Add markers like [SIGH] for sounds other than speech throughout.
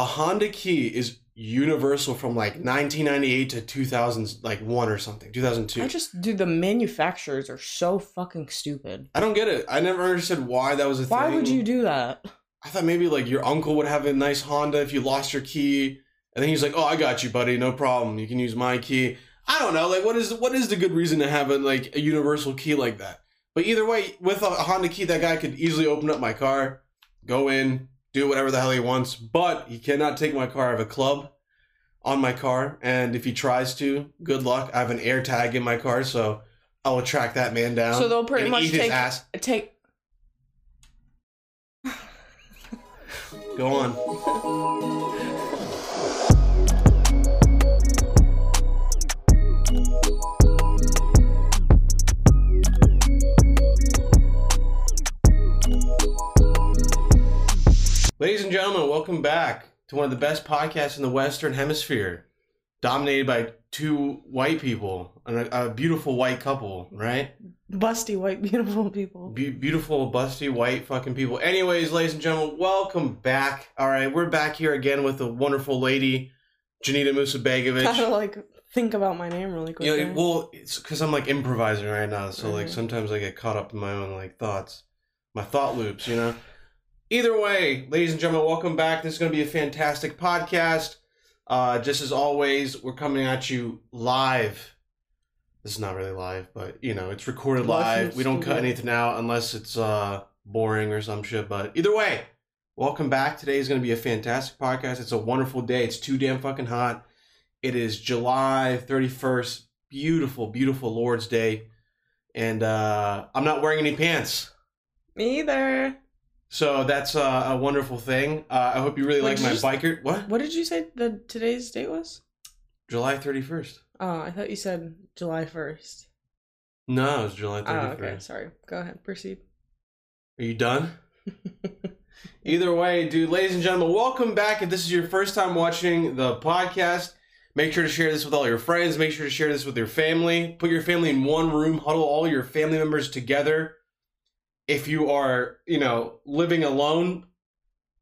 a Honda key is universal from like 1998 to 2000 like one or something 2002 I just do the manufacturers are so fucking stupid. I don't get it. I never understood why that was a Why thing why would you do that? i thought maybe like your uncle would have a nice honda if you lost your key and then he's like oh i got you buddy. No problem. You can use my key. I don't know. Like what is what is the good reason to have a like a universal key like that? But either way with a honda key that guy could easily open up my car go in do whatever the hell he wants but he cannot take my car. I have a club on my car and if he tries to good luck. I have an air tag in my car so i'll track that man down So they'll pretty and much eat his take- ass. Take go on [LAUGHS] Ladies and gentlemen, welcome back to one of the best podcasts in the Western Hemisphere, dominated by two white people and a, a beautiful white couple, right? busty white [LAUGHS] beautiful people. Be- beautiful, busty, white fucking people. Anyways, ladies and gentlemen, welcome back. All right, we're back here again with a wonderful lady, Janita Musabegovic. Gotta like think about my name really quick. You there. know, well, it's because I'm like improvising right now, so like Mhm. sometimes I get caught up in my own like thoughts, my thought loops, you know. Either way, ladies and gentlemen, welcome back. This is going to be a fantastic podcast. Uh, just as always, we're coming at you live. This is not really live, but you know, it's recorded Live the We don't cut anything out unless it's uh boring or some shit. But either way, welcome back. Today is going to be a fantastic podcast. It's a wonderful day. It's too damn fucking hot. It is July 31st. Beautiful, beautiful Lord's Day. And uh, I'm not wearing any pants. Me either. So that's uh, a wonderful thing. Uh, I hope you really Wait, like did my you just- biker. What? What did you say the today's date was? July 31st. Oh, I thought you said July first. No, it was July Oh, 31st. okay. Sorry. Go ahead. Proceed. Are you done? [LAUGHS] Either way, dude, ladies and gentlemen, welcome back. If this is your first time watching the podcast, make sure to share this with all your friends. Make sure to share this with your family. Put your family in one room, huddle all your family members together. If you are, you know, living alone,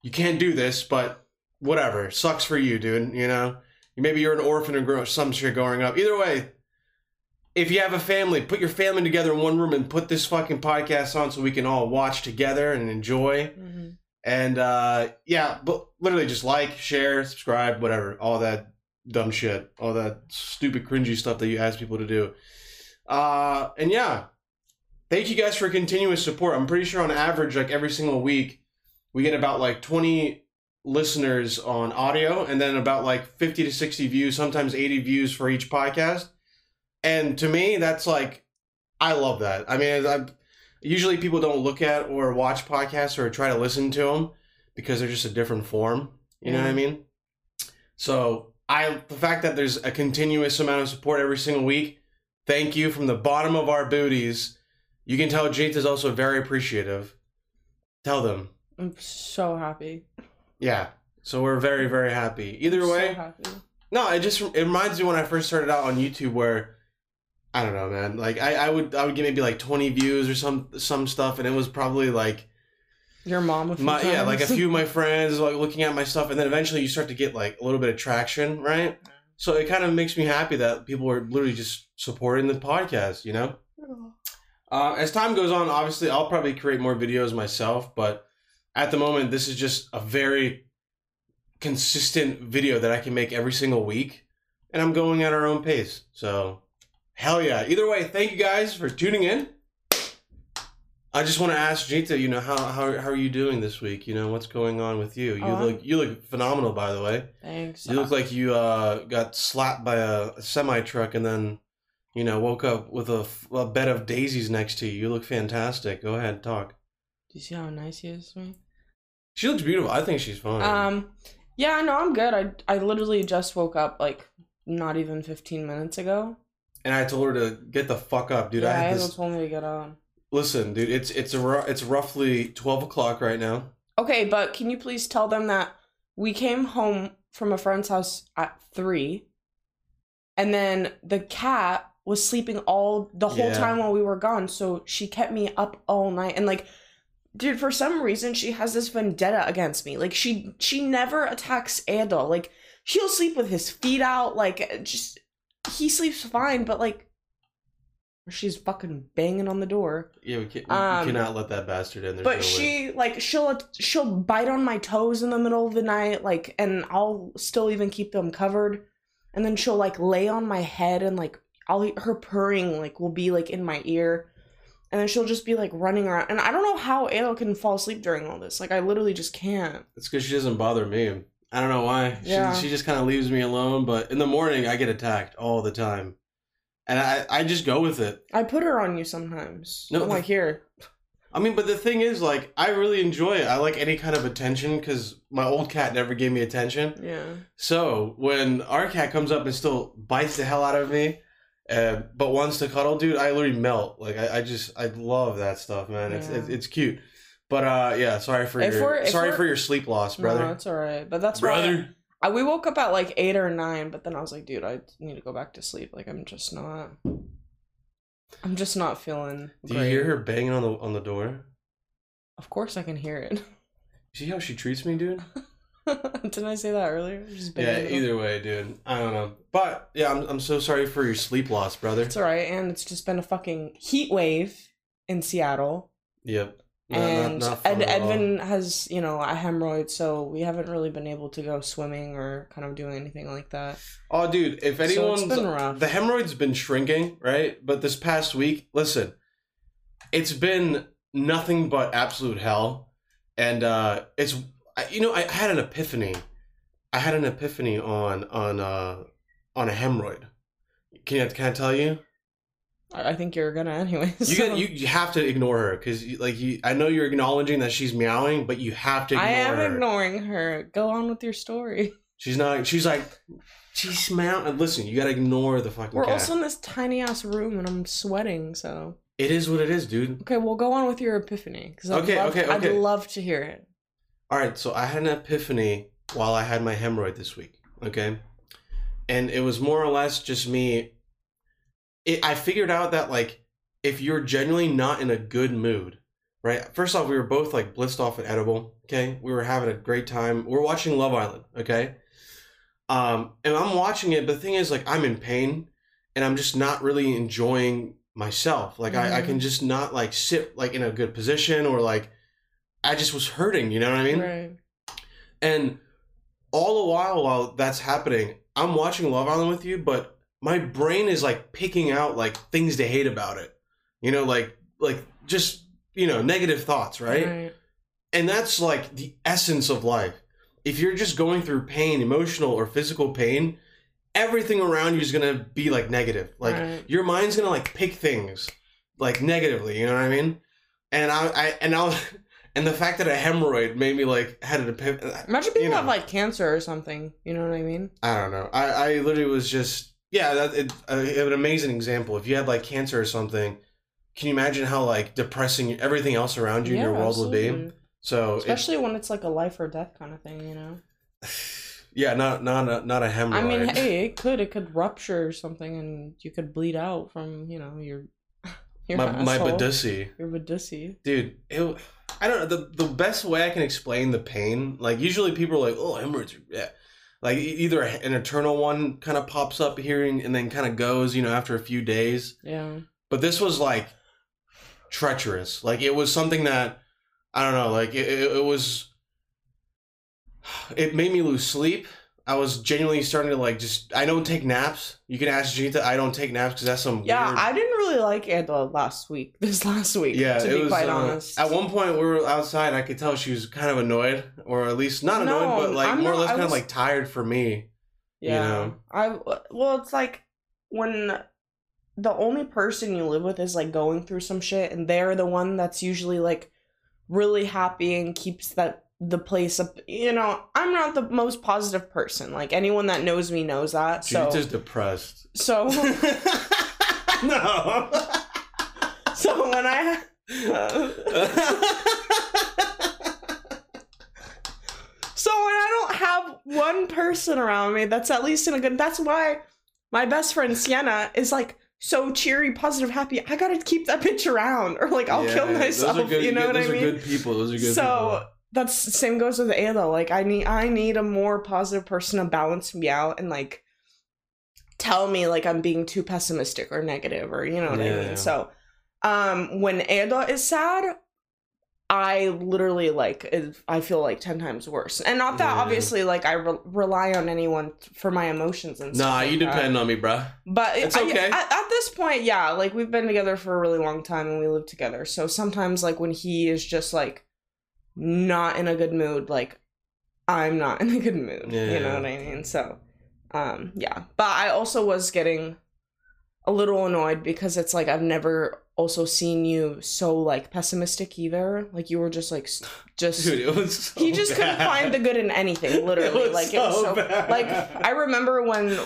you can't do this, but whatever. Sucks for you, dude, you know? Maybe you're an orphan or grow some shit growing up. Either way, if you have a family, put your family together in one room and put this fucking podcast on so we can all watch together and enjoy. Mhm. And uh yeah, but literally just like, share, subscribe, whatever, all that dumb shit, all that stupid cringy stuff that you ask people to do. Uh and yeah. Thank you guys for continuous support. I'm pretty sure on average like every single week we get about like 20 listeners on audio and then about like 50 to 60 views, sometimes 80 views for each podcast. And to me that's like I love that. I mean, I usually people don't look at or watch podcasts or try to listen to them because they're just a different form. You know what I mean? So I, the fact that there's a continuous amount of support every single week, thank you from the bottom of our booties. You can tell Jake is also very appreciative. Tell them, I'm so happy. yeah. So we're very very happy. Either I'm way, So happy. no, it just it reminds me when I first started out on YouTube where I don't know, man. Like I, I would I would get maybe like twenty views or some some stuff, and it was probably like Your mom my yeah, like a few of my [LAUGHS] friends like looking at my stuff, and then eventually you start to get like a little bit of traction, right? So it kind of makes me happy that people are literally just supporting the podcast, you know. Oh. Uh, as time goes on, obviously I'll probably create more videos myself, but at the moment this is just a very consistent video that I can make every single week, and I'm going at our own pace. So hell yeah! Either way, thank you guys for tuning in. I just want to ask Jita, you know, how, how how are you doing this week? You know, what's going on with you? You Oh, look you look phenomenal, by the way. Thanks. You look like you uh, got slapped by a, semi truck and then, you know, woke up with a bed of daisies next to you. You look fantastic. Go ahead, talk. Do you see how nice he is to me? She looks beautiful. I think she's fine. Um, yeah, no, I'm good. I I literally just woke up like not even 15 minutes ago. and I told her to get the fuck up, dude. yeah, I had this. told me to get on. Listen, dude, it's it's a it's roughly twelve o'clock right now. Okay, but can you please tell them that we came home from a friend's house at three, and then the cat was sleeping all the whole Yeah. time while we were gone, so she kept me up all night. And like, dude, for some reason she has this vendetta against me. Like she she never attacks Andal. Like she'll sleep with his feet out. Like just he sleeps fine, but like she's fucking banging on the door. Yeah, we, can't, Um, cannot let that bastard in. There's but no way. she like she'll she'll bite on my toes in the middle of the night, like, and I'll still even keep them covered. And then she'll like lay on my head and like I'll her purring like will be like in my ear. And then she'll just be like running around. And I don't know how Adel can fall asleep during all this. Like I literally just can't. It's because she doesn't bother me. I don't know why. Yeah. She, she just kind of leaves me alone. But in the morning, I get attacked all the time, and I I just go with it. I put her on you sometimes. No, I'm like here. I mean, but the thing is, like, I really enjoy it. I like any kind of attention because my old cat never gave me attention. Yeah. So when our cat comes up and still bites the hell out of me, uh, but once to cuddle, dude, I literally melt. Like I, I just I love that stuff, man. It's, Yeah. it's it's cute. But uh, yeah, sorry for If your sorry for your sleep loss, brother. No, it's alright. But that's why brother. I, we woke up at like eight or nine, but then I was like, dude, I need to go back to sleep. Like I'm just not I'm just not feeling Do you hear her banging on the on the door? Of course I can hear it. See how she treats me, dude? [LAUGHS] [LAUGHS] Didn't I say that earlier? Just Yeah, either way, dude. I don't know. But yeah, I'm I'm so sorry for your sleep loss, brother. It's alright, and it's just been a fucking heat wave in Seattle. Yep. Not- not- and not fun Ed. Edvin has, you know, a hemorrhoid, so we haven't really been able to go swimming or kind of doing anything like that. Oh, dude, if So it's anyone's been rough. the hemorrhoid's been shrinking, right? But this past week, listen, it's been nothing but absolute hell, and uh it's I- you know I had an epiphany. I had an epiphany on on uh on a hemorrhoid. Can I, can I tell you? I think you're gonna anyway. You so- get, you, you have to ignore her because like you, I know you're acknowledging that she's meowing, but you have to ignore I am her. ignoring her. Go on with your story. She's not. She's like she's meowing. Listen, you gotta ignore the fucking We're cat. also in this tiny ass room and I'm sweating, so it is what it is, dude. okay. Well, go on with your epiphany because I'd Okay, love, okay, okay. I'd love to hear it. All right, so I had an epiphany while I had my hemorrhoid this week. Okay, and it was more or less just me. It, I figured out that like if you're genuinely not in a good mood, right? First off, we were both like blitzed off an edible. Okay, we were having a great time. We're watching Love Island. Okay, um, and I'm watching it. But the thing is, like, I'm in pain, and I'm just not really enjoying myself. Like, I, I Mhm. can just not like sit like in a good position, or like, I just was hurting. You know what I mean? right. And all the while, while that's happening, I'm watching Love Island with you, but my brain is like picking out like things to hate about it. You know, like like just you know negative thoughts, right? And that's like the essence of life. If you're just going through pain, emotional or physical pain, everything around you is gonna be like negative. Like Right. your mind's gonna like pick things like negatively. You know what I mean? And I, I and I'll. [LAUGHS] And the fact that a hemorrhoid made me like had an epiphany. Imagine people you know. have like cancer or something. You know what I mean? I don't know. I, I literally was just yeah. That it, uh, an amazing example. If you had like cancer or something, can you imagine how like depressing everything else around you in your world would be? absolutely. So it, Especially when it's like a life or death kind of thing, you know. [SIGHS] yeah, not not a, not a hemorrhoid. I mean, hey, it could it could rupture or something, and you could bleed out from you know your [LAUGHS] your my my asshole. badussy, your badussy. dude. It, I don't know the the best way I can explain the pain. Like usually people are like, oh, hemorrhoids. Are, yeah. Like either an eternal one kind of pops up here and, and then kind of goes, you know, after a few days. Yeah. but this was like treacherous like it was something that i don't know like it, it, it was [SIGHS] it made me lose sleep i was genuinely starting to like just i don't take naps you can ask Janita, i don't take naps because that's some Yeah, weird I didn't really like Andla last week. [LAUGHS] This last week, yeah to it be was quite uh, honest. at one point we were outside and i could tell she was kind of annoyed or at least not annoyed No, but like I'm more or less I kind of like tired for me yeah, know? I well, it's like when the only person you live with is like going through some shit, and they're the one that's usually like really happy and keeps that the place up. You know, I'm not the most positive person. Like anyone that knows me knows that. So Janita's depressed so [LAUGHS] [LAUGHS] no so when I. So when I don't have one person around me that's at least in a good that's why my best friend Sienna is like so cheery, positive, happy. I gotta keep that bitch around, or like I'll Yeah, kill myself. good- you know what I mean? those are good people. Those are good so that's same goes with Ayla. Like I need I need a more positive person to balance me out and like tell me like I'm being too pessimistic or negative or you know what I Yeah. mean. So um when Ayla is sad, I literally like I feel like 10 times worse. And not that Yeah. obviously like I re- rely on anyone for my emotions and stuff. Nah, like you that. depend on me, bruh. But It's I- okay. at, at this point, yeah, like we've been together for a really long time and we live together. So sometimes, like when he is just like not in a good mood, like I'm not in a good mood. You know what I mean? So, um, yeah. But I also was getting a little annoyed because it's like I've never also seen you so like pessimistic either. Like you were just like just Dude, it so he just couldn't find the good in anything. [LAUGHS] Literally, was like it was so so bad. like I remember when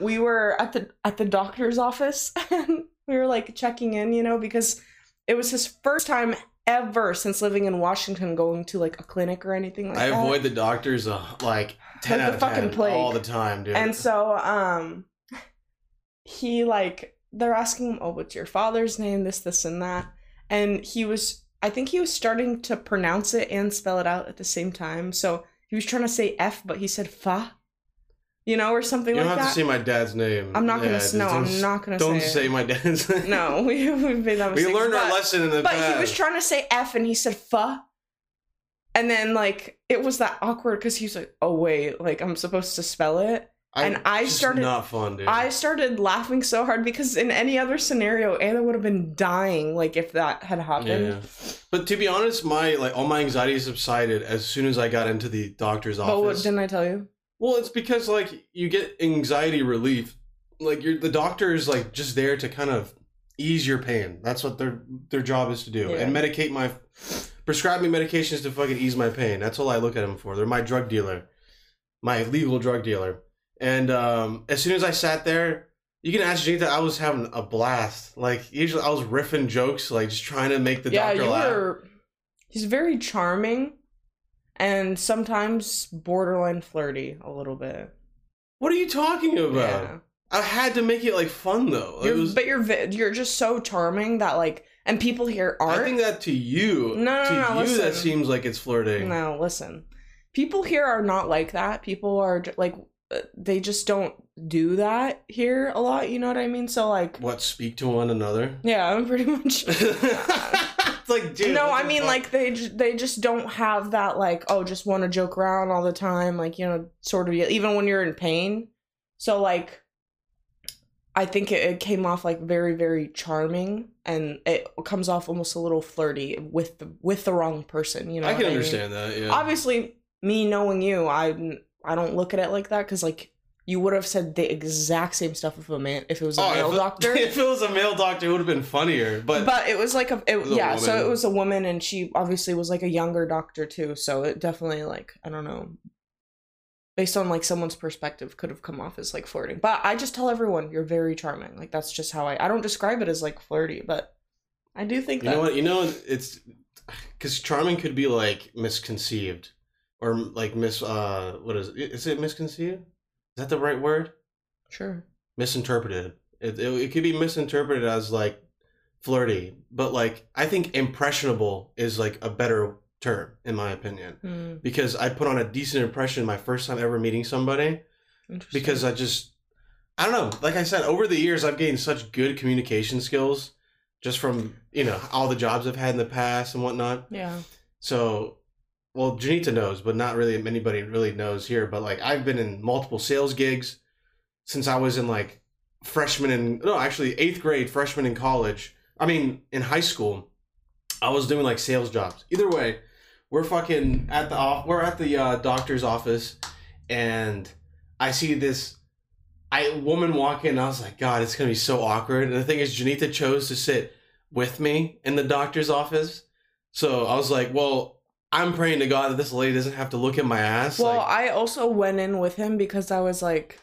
we were at the at the doctor's office [LAUGHS] and we were like checking in, you know, because it was his first time ever since living in Washington going to like a clinic or anything like I that. I avoid the doctors uh, like ten Like out the of fucking 10 plague. all the time, dude. And so um he like they're asking him, "Oh, what's your father's name? This this and that." And he was I think he was starting to pronounce it and spell it out at the same time. So he was trying to say F, but he said fa. You know, or something like that. you don't have to say my dad's name. I'm not gonna. Yeah, no, I'm not gonna say. Don't say. say my dad's [LAUGHS] name. No, we [LAUGHS] we made that we mistake. learned our lesson in the But past. he was trying to say F, and he said "fa," and then like it was that awkward because he was like, "Oh wait, like I'm supposed to spell it." and I started- Not fun, dude. I started laughing so hard because in any other scenario, Anna would have been dying. Like if that had happened. Yeah. But to be honest, my like all my anxiety subsided as soon as I got into the doctor's office. But what didn't I tell you? Well, it's because like you get anxiety relief. Like you're the doctor is like just there to kind of ease your pain. That's what their their job is to do. Yeah. And medicate my prescribe me medications to fucking ease my pain. That's all I look at them for. They're my drug dealer. My legal drug dealer. And um as soon as I sat there, you can ask Janita, I was having a blast. Like usually I was riffing jokes, like just trying to make the yeah, doctor laugh. were. He's very charming, and sometimes borderline flirty a little bit. What are you talking about? Yeah. I had to make it like fun though. You're, was, but you're you're just so charming that like, and people here aren't. I think that to you, No, no, to no, you, that seems like it's flirting. No, listen. People here are not like that. People are like uh, they just don't do that here a lot, you know what I mean? So like What speak to one another? yeah, I'm [LAUGHS] pretty much [LAUGHS] like, dude. No, I mean fuck? like they j- they just don't have that like oh just want to joke around all the time like you know sort of even when you're in pain. So like I think it, it came off like very very charming and it comes off almost a little flirty with the with the wrong person, you know. I can mean? understand that. Yeah. obviously me knowing you i i don't look at it like that because like you would have said the exact same stuff if a man if it was a Oh, male if, doctor [LAUGHS] If it was a male doctor, it would have been funnier. But, but, it was like a it, was a yeah so it was a woman and she obviously was like a younger doctor too so it definitely like i don't know based on like someone's perspective could have come off as like flirting but i just tell everyone you're very charming like that's just how i i don't describe it as like flirty but i do think you that know what? You know it's because charming could be like misconceived or like mis. Uh, what is it? Is it misconceived? Is that the right word? sure misinterpreted. It, it, it could be misinterpreted as like flirty, but like I think impressionable is like a better term in my opinion Hmm, because I put on a decent impression my first time ever meeting somebody interesting. because I just I don't know. Like I said, over the years I've gained such good communication skills just from you know all the jobs I've had in the past and whatnot. yeah So, well, Janita knows, but not really anybody really knows here. But like, I've been in multiple sales gigs since I was in like freshman and no, actually eighth grade, freshman in college. I mean, in high school, I was doing like sales jobs. Either way, we're fucking at the off. We're at the uh, doctor's office, and I see this. I woman walk in. I was like, God, it's gonna be so awkward. And the thing is, Janita chose to sit with me in the doctor's office. So I was like, well, I'm praying to God that this lady doesn't have to look at my ass. Well, like I also went in with him because I was like,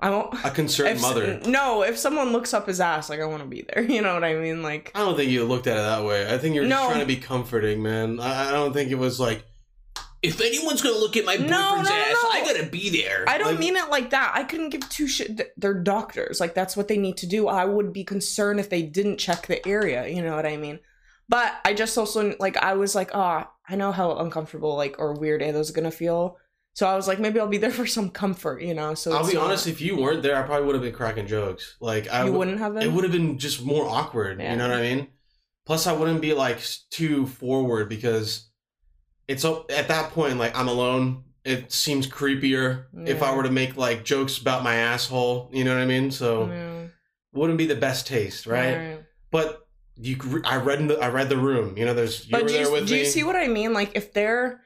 I won't. a concerned if- mother. No, if someone looks up his ass, like I want to be there. [LAUGHS] You know what I mean? Like, I don't think you looked at it that way. I think you're just trying to be comforting, man. I, I don't think it was like, if anyone's gonna look at my boyfriend's no, no, ass, no. I gotta be there. I don't Like, mean it like that. I couldn't give two shit. th- They're doctors. Like that's what they need to do. I would be concerned if they didn't check the area. You know what I mean? But I just also like I was like, oh, I know how uncomfortable like or weird Edo's gonna feel. So I was like, maybe I'll be there for some comfort, you know. So I'll be not- uh, honest. If you weren't there, I probably would have been cracking jokes. Like I wouldn't have been. it would have been just more awkward. Yeah. You know what I mean? Plus, I wouldn't be like too forward because it's at that point like I'm alone. It seems creepier if I were to make like jokes about my asshole. You know what I mean? So Yeah. wouldn't be the best taste, right? But you, I read in the, I read the room. You know, there's you But were do there you, with do me. you see what I mean? Like if they're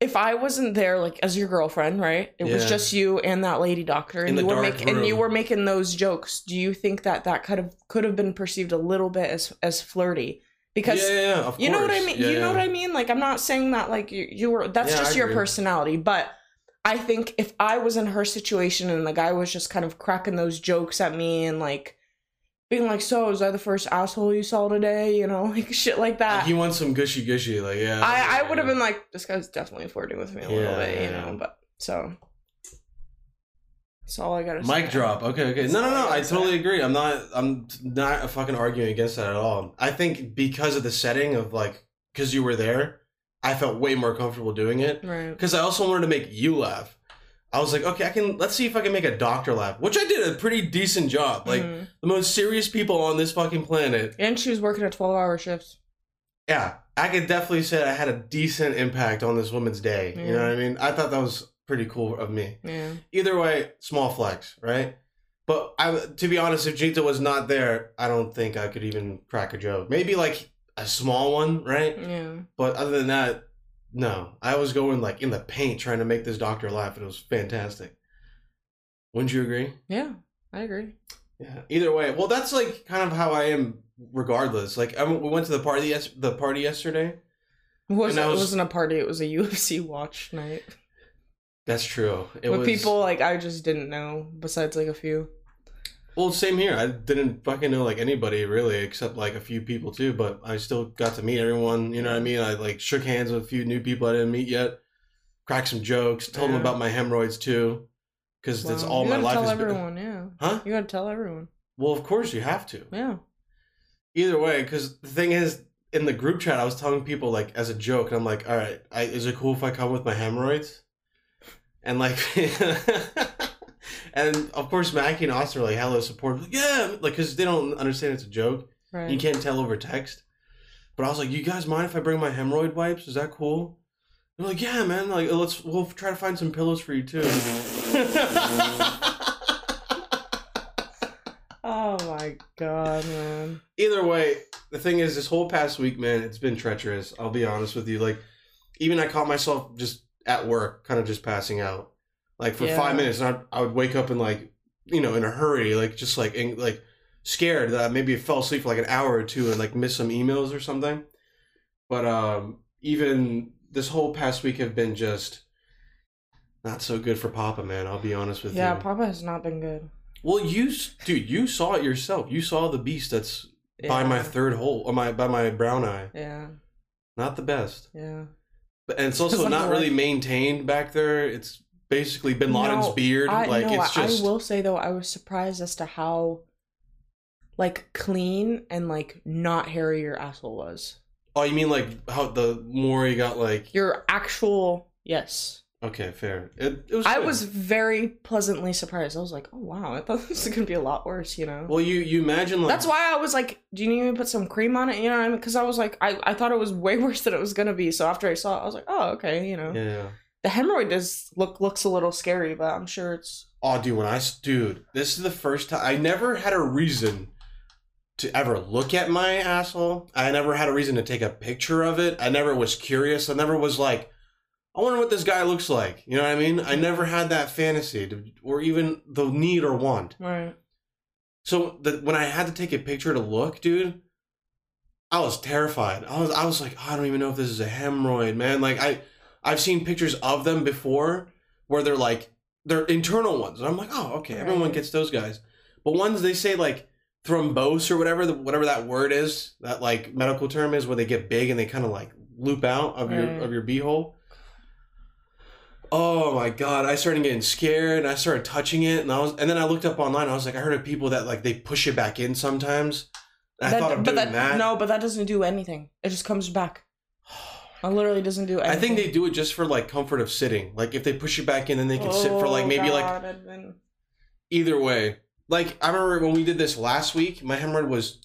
if I wasn't there like as your girlfriend, right? It was just you and that lady doctor and you were making and you were making those jokes. Do you think that that could have could have been perceived a little bit as as flirty? Because yeah, yeah, yeah, you know what I mean? Yeah, you know what I mean? Like I'm not saying that like you you were that's Yeah, I just your agree. personality, but I think if I was in her situation and the guy was just kind of cracking those jokes at me and like being like, "So, is that the first asshole you saw today?" You know, [LAUGHS] like shit like that. He wants some gushy gushy, like yeah. I I would have been like, "This guy's definitely flirting with me a little Yeah, bit," you know. But so that's all I gotta say. Mic drop. Okay, okay. That's No, no, all I no. I totally agree. I'm not. I'm not fucking arguing against that at all. I think because of the setting of like, because you were there, I felt way more comfortable doing it. Right. Because I also wanted to make you laugh. I was like, okay, I can. Let's see if I can make a doctor laugh, which I did a pretty decent job. Like Mhm. the most serious people on this fucking planet. and she was working a twelve hour shift. Yeah, I could definitely say I had a decent impact on this woman's day. You know what I mean? I thought that was pretty cool of me. Yeah. either way, small flex, right? But I, to be honest, if Jinta was not there, I don't think I could even crack a joke. Maybe like a small one, right? Yeah. But other than that, no. I was going like in the paint trying to make this doctor laugh, and it was fantastic. Wouldn't you agree? Yeah. I agree. Yeah. Either way, well, that's like kind of how I am, regardless. Like I, we went to the party, yes, the party yesterday. It wasn't, was- it wasn't a party. It was a [LAUGHS] UFC watch night That's true. It with was people like I just didn't know. Besides like a few. Well, same here. I didn't fucking know like anybody really, except like a few people too. But I still got to meet everyone. You know what I mean? I like shook hands with a few new people I didn't meet yet. Cracked some jokes. Told them about my hemorrhoids too, because that's all you my gotta life tell has everyone, yeah. Huh? You gotta tell everyone. Well, of course you have to. Yeah. Either way, because the thing is, in the group chat, I was telling people like as a joke, and I'm like, all right, I, is it cool if I come with my hemorrhoids? And like, [LAUGHS] and of course, Mackie and Austin are like hella support. Like, yeah, like because they don't understand it's a joke. Right. You can't tell over text. But I was like, you guys mind if I bring my hemorrhoid wipes? Is that cool? They're like, yeah, man. Like, let's we'll try to find some pillows for you too. [LAUGHS] Oh my god, man. Either way, the thing is, this whole past week, man, it's been treacherous. I'll be honest with you. Like, even I caught myself just at work, kind of just passing out, like for Yeah. five minutes, and I, I would wake up and like, you know, in a hurry, like just like in, like scared that I maybe fell asleep for like an hour or two and like missed some emails or something. But um, even this whole past week have been just not so good for Papa, man. I'll be honest with Yeah, you. Yeah, Papa has not been good. well, you, dude, you saw it yourself. You saw the beast that's by my third hole or my by my brown eye. Yeah, Not the best. yeah. But and it's also [LAUGHS] Doesn't really maintained back there. It's basically Bin Laden's No, beard. I, like no, it's just I will say though, I was surprised as to how like clean and like not hairy your asshole was. Oh, you mean like how the more you got like Your actual yes. okay, fair. It, it was I good. was very pleasantly surprised. I was like, oh wow, I thought [LAUGHS] this was gonna be a lot worse, you know. Well, you you imagine like That's why I was like, do you need me to put some cream on it? You know what I mean? Because I was like, I, I thought it was way [LAUGHS] worse than it was gonna be. So after I saw it, I was like, oh okay, you know. Yeah. The hemorrhoid does look looks a little scary, but I'm sure it's Oh, dude, when I dude, this is the first time I never had a reason to ever look at my asshole. I never had a reason to take a picture of it. I never was curious. I never was like, I wonder what this guy looks like. You know what I mean? I never had that fantasy to, or even the need or want. right. So the, when I had to take a picture to look, dude, I was terrified. I was I was like, I don't even know if this is a hemorrhoid, man. Like I I've seen pictures of them before where they're like they're internal ones, and I'm like, oh, okay, everyone gets those guys. But ones they say like thrombose or whatever, the, whatever that word is, that like medical term is, where they get big and they kind of like loop out of your of your beehole. Oh my god! I started getting scared, and I started touching it, and I was, and then I looked up online. I was like, I heard of people that like they push it back in sometimes. I That- thought of but doing that. No, but that doesn't do anything. It just comes back. [SIGHS] [SIGHS] It literally doesn't do I think they do it just for like comfort of sitting. Like if they push you back in, then they can sit for like Oh, maybe like oh, God, Edwin. either way. Like I remember when we did this last week, my hemorrhoid was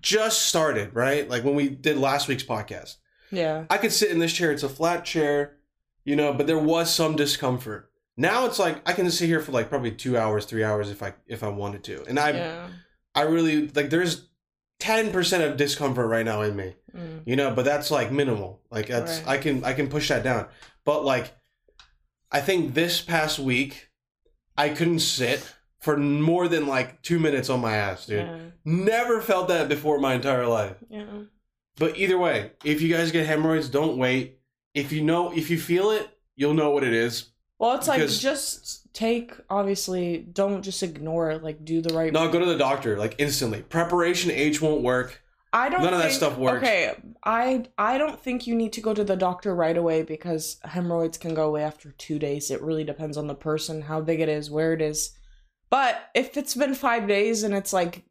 just started, right? Like when we did last week's podcast. Yeah. I could sit in this chair. It's a flat chair, you know, but there was some discomfort. Now it's like I can sit here for like probably two hours, three hours if I if I wanted to, and I yeah. I really like. There's ten percent of discomfort right now in me, Mm. you know, but that's like minimal. Like that's Right. I can I can push that down. But like, I think this past week, I couldn't sit for more than like two minutes on my ass, dude. Yeah. Never felt that before my entire life. Yeah. But either way, if you guys get hemorrhoids, don't wait. If you know, if you feel it, you'll know what it is. Well, it's like just take. Obviously, don't just ignore it. Like do the right. No, go to the doctor like instantly. Preparation H won't work. I don't. none of that stuff works. Okay, I I don't think you need to go to the doctor right away because hemorrhoids can go away after two days. It really depends on the person, how big it is, where it is. But if it's been five days and it's like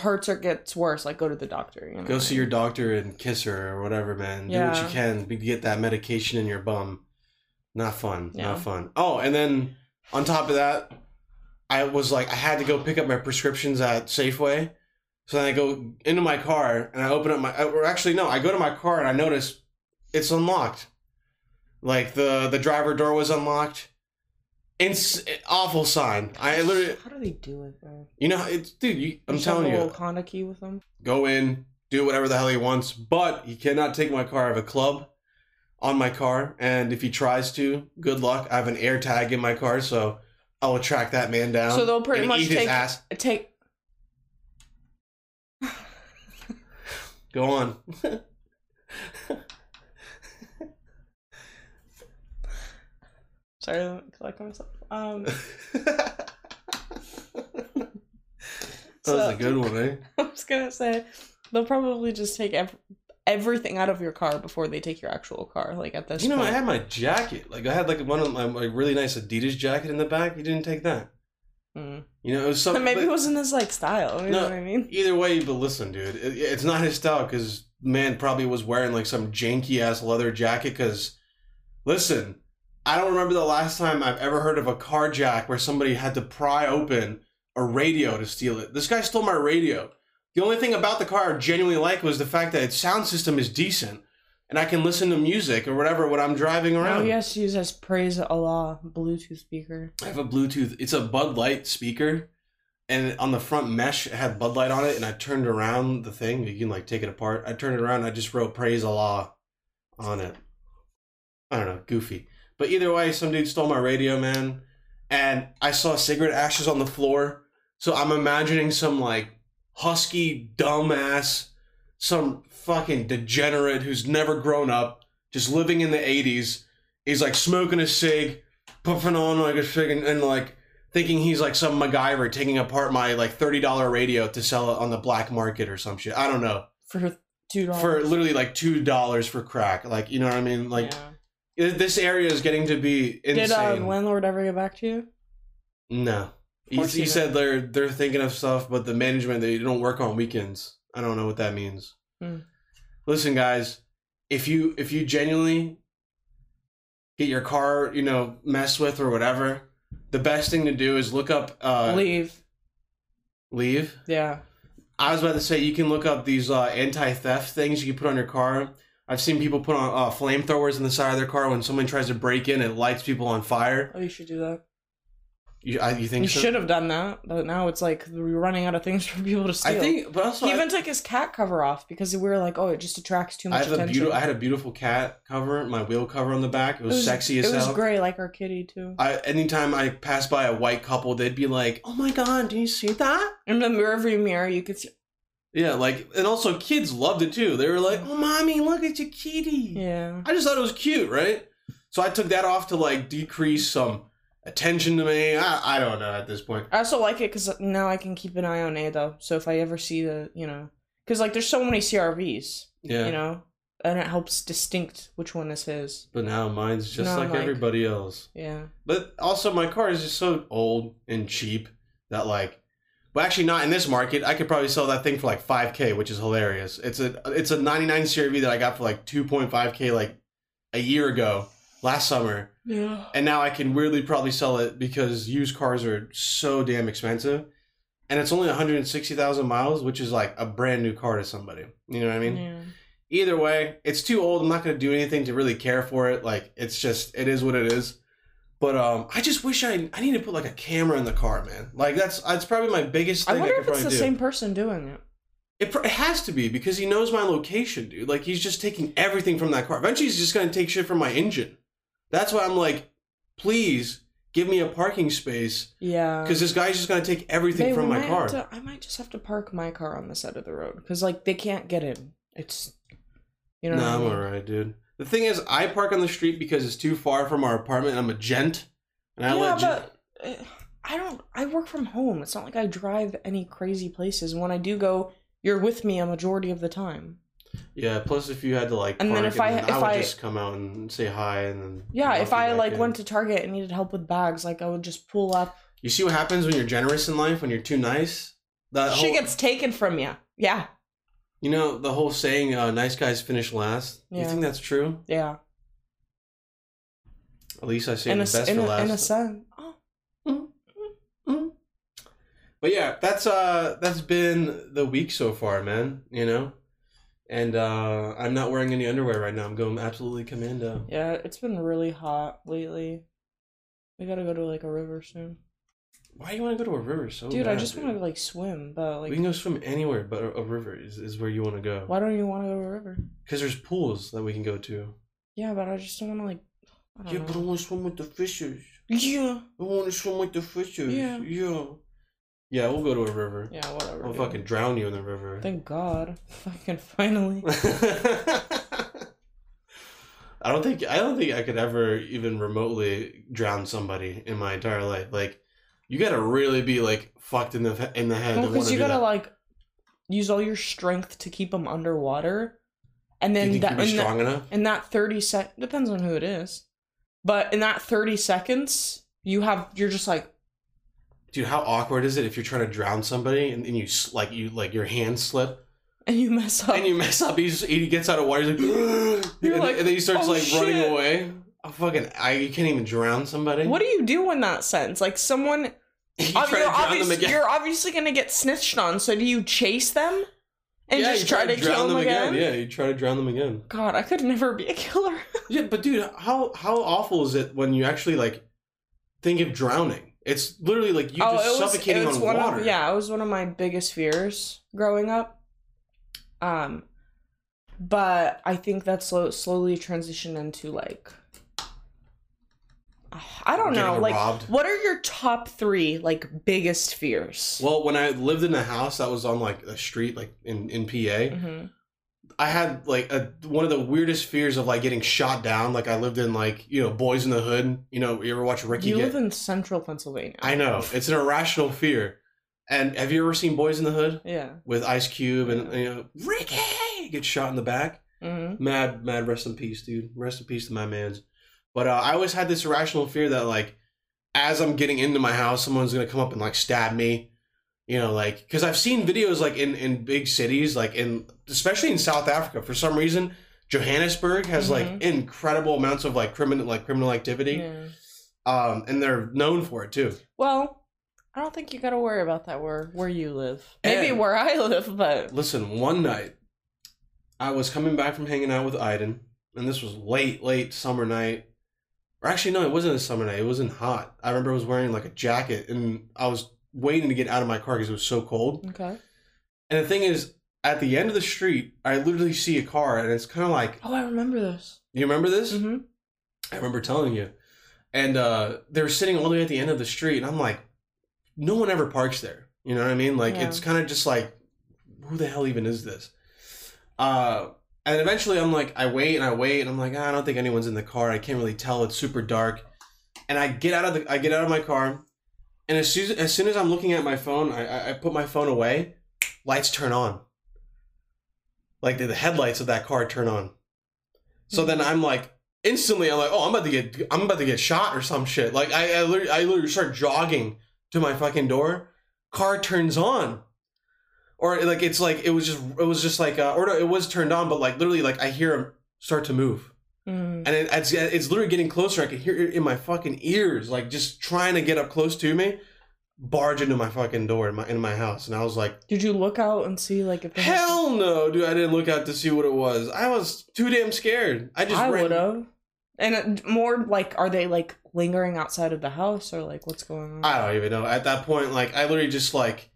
hurts or gets worse, like go to the doctor. You know? Go see your doctor and kiss her or whatever, man. Do what you can get that medication in your bum. Not fun. Yeah. Not fun. Oh, and then on top of that, I was like, I had to go pick up my prescriptions at Safeway. So then I go into my car and I open up my. Or actually, no, I go to my car and I notice it's unlocked. Like the the driver door was unlocked. It's awful sign. I literally, How do they do it, bro? you know, it's dude. You, I'm have telling a you, key with them. go in, do whatever the hell he wants, but he cannot take my car. I have a club on my car, and if he tries to, good luck. I have an air tag in my car, so I will track that man down. So they'll pretty much eat his take- ass. Take. Go on. [LAUGHS] Sorry, me collect myself. Um, [LAUGHS] that was so- a good one, eh? [LAUGHS] I was gonna say they'll probably just take ev- everything out of your car before they take your actual car. Like at this, You know, I had my jacket. Like I had like one of my, my really nice Adidas jacket in the back. You didn't take that. Mm. You know, it was something. maybe but- it wasn't his like style. You No. know what I mean? Either way, but listen, dude, it, it's not his style because man probably was wearing like some janky ass leather jacket. Because listen, I don't remember the last time I've ever heard of a car jack where somebody had to pry open a radio to steal it. This guy stole my radio. The only thing about the car I genuinely like was the fact that its sound system is decent, and I can listen to music or whatever when I'm driving Oh, around. Oh, yes, use his praise Allah Bluetooth speaker. I have a Bluetooth. It's a Bud Light speaker, and on the front mesh it had Bud Light on it. And I turned around the thing. You can like take it apart. I turned it around. And I just wrote "Praise Allah" on it. I don't know, goofy. But either way, some dude stole my radio, man, and I saw cigarette ashes on the floor. So I'm imagining some like husky dumbass, some fucking degenerate who's never grown up, just living in the '80s. He's like smoking a cig, puffing on like a cig, and, and like thinking he's like some MacGyver taking apart my like thirty dollar radio to sell it on the black market or some shit. I don't know for two dollars for literally like two dollars for crack. Like you know what I mean? Like it- this area is getting to be Did uh, insane. landlord ever get back to you? no, he he said they're they're thinking of stuff, but the management they don't work on weekends. I don't know what that means. Hmm. Listen, guys, if you if you genuinely get your car, you know, messed with or whatever, the best thing to do is look up uh, Leave. leave. Yeah. I was about to say you can look up these uh, anti-theft things you can put on your car. I've seen people put on uh, flamethrowers in the side of their car when someone tries to break in. It lights people on fire. Oh, you should do that. You, I, you think You so? should have done that, but now it's like we're running out of things [LAUGHS] for people to steal. I think, but also he I, even took his cat cover off because we were like, oh, it just attracts too I much have a attention. beautiful. I had a beautiful cat cover, my wheel cover on the back. It was, sexy as It was hell. gray like our kitty too. I anytime I pass by a white couple, they'd be like, "Oh my god, do you see that?" In the rearview mirror, you could see. Yeah, like, and also kids loved it too. They were like, "Oh, mommy, look at your kitty." Yeah. I just thought it was cute, right? So I took that off to like decrease some attention to me. I, I don't know at this point. I also like it because now I can keep an eye on Ada. So if I ever see the, you know, because like there's so many CRVs, Yeah. you know, and it helps distinct which one is his. But now mine's just No, like, like- everybody else. Yeah. But also, my car is just so old and cheap that like, well, actually not in this market. I could probably sell that thing for like five k, which is hilarious. It's a it's a '99 CRV that I got for like 2.5 k like a year ago, last summer, Yeah. and now I can weirdly probably sell it because used cars are so damn expensive, and it's only 160,000 miles, which is like a brand new car to somebody. You know what I mean? yeah. either way, it's too old. I'm not going to do anything to really care for it. Like it's just it is what it is. But um, I just wish I I need to put like a camera in the car, man. Like that's that's probably my biggest I thing I, wonder could if it's the do. same person doing it. It, it has to be because he knows my location, dude. Like he's just taking everything from that car. Eventually, he's just gonna take shit from my engine. That's why I'm like, please give me a parking space Yeah. because this guy's just gonna take everything Babe, from my car. to- I might just have to park my car on the side of the road because like they can't get in. It's you know. no, I I'm mean? alright, dude. The thing is, I park on the street because it's too far from our apartment. I'm a gent, and I yeah, let but uh, I don't. I work from home. It's not like I drive any crazy places. When I do go, you're with me a majority of the time. Yeah, plus if you had to like, And then if I- then if I would I- just come out and say hi, and then Yeah, if I like in. went to Target and needed help with bags, like I would just pull up. you see what happens when you're generous in life when you're too nice. That She whole, gets taken from you. Yeah, you know the whole saying, uh, "Nice guys finish last." You think that's true? yeah. At least I say In the a, best in, for a, last. in a sense. Oh, But yeah, that's uh that's been the week so far, man. You know, and uh I'm not wearing any underwear right now. I'm going absolutely commando. yeah. It's been really hot lately. We gotta go to like a river soon, Why do you want to go to a river so dude. I just want to like swim, but like, we can go swim anywhere, but a, a river is, is where you want to go. why don't you want to go to a river? Because there's pools that we can go to. Yeah, but I just don't want to like. I don't Yeah, know. but I want to swim with the fishes. Yeah. I want to swim with the fishes. Yeah. Yeah. Yeah, we'll go to a river. Yeah, whatever. I'll dude. fucking drown you in the river. Thank God. [LAUGHS] Fucking finally. [LAUGHS] I don't think I don't think I could ever even remotely drown somebody in my entire life. Like, you gotta really be like fucked in the in the head. Well, because you do gotta that. like use all your strength to keep them underwater, and you then that in, that strong enough? in that thirty sec depends on who it is, but in that thirty seconds you have you're just like Dude, how awkward is it if you're trying to drown somebody and, and you like you like your hands slip and you mess up. and you mess up? He's, he gets out of water. Like, [GASPS] [GASPS] You're and, like, and then he starts "Oh, like running shit." away. I fucking I you can't even drown somebody. what do you do in that sense? Like someone, [LAUGHS] you ob- try you're, to drown them again? you're obviously gonna get snitched on. So do you chase them and yeah, just you try, to drown kill them again? Yeah, you try to drown them again. God, I could never be a killer. [LAUGHS] Yeah, but dude, how how awful is it when you actually like think of drowning? It's literally like you just suffocating on Oh, one water. Of, yeah, it was one of my biggest fears growing up. Um, but I think that slow, slowly transitioned into like, I don't know, like robbed. what are your top three like biggest fears? Well, when I lived in a house that was on like a street, like in in PA, Mhm. I had like a one of the weirdest fears of like getting shot down. Like I lived in like you know Boys in the Hood. You know, you ever watch Ricky? You get... live in central Pennsylvania. I know it's an irrational fear. And have you ever seen Boys in the Hood Yeah. with Ice Cube and you know Ricky gets shot in the back? hmm Mad, mad, rest in peace, dude. Rest in peace to my man's. But uh, I always had this irrational fear that like, as I'm getting into my house, someone's gonna come up and like stab me. You know, like because I've seen videos like in in big cities, like in especially in South Africa. For some reason, Johannesburg has like Mhm. incredible amounts of like criminal like criminal activity, Yeah. um, and they're known for it too. Well, I don't think you got to worry about that where where you live. Maybe And- where I live, but Listen, one night, I was coming back from hanging out with Iden, and this was late, late summer night. Or actually, no, it wasn't a summer night. It wasn't hot. I remember I was wearing like a jacket, and I was waiting to get out of my car because it was so cold. okay. And the thing is, at the end of the street, I literally see a car, and it's kind of like, Oh, I remember this. you remember this? hmm I remember telling you. And uh, they were sitting all the way at the end of the street, and I'm like, no one ever parks there. You know what I mean? Like, Yeah. it's kind of just like, who the hell even is this? Uh, and eventually I'm like, I wait and I wait, and I'm like, "Ah, I don't think anyone's in the car. I can't really tell. It's super dark. And I get out of the, I get out of my car, and as soon as, soon as I'm looking at my phone, I, I, put my phone away. Lights turn on. Like the, the headlights of that car turn on. So then I'm like, instantly, I'm like, oh, I'm about to get, I'm about to get shot or some shit. Like I, I literally, I literally start jogging to my fucking door. Car turns on, or like it's like it was just, it was just like, uh, or it was turned on, but like literally, like I hear him start to move, Mm. and it, it's, it's literally getting closer. I can hear it in my fucking ears, like just trying to get up close to me. Barge into my fucking door in my in my house, and I was like. Did you look out and see like if Hell no, dude! I didn't look out to see what it was. I was too damn scared. I just I ran- would have. And more like, are they like lingering outside of the house or like what's going on? I don't even know. At that point, like I literally just like,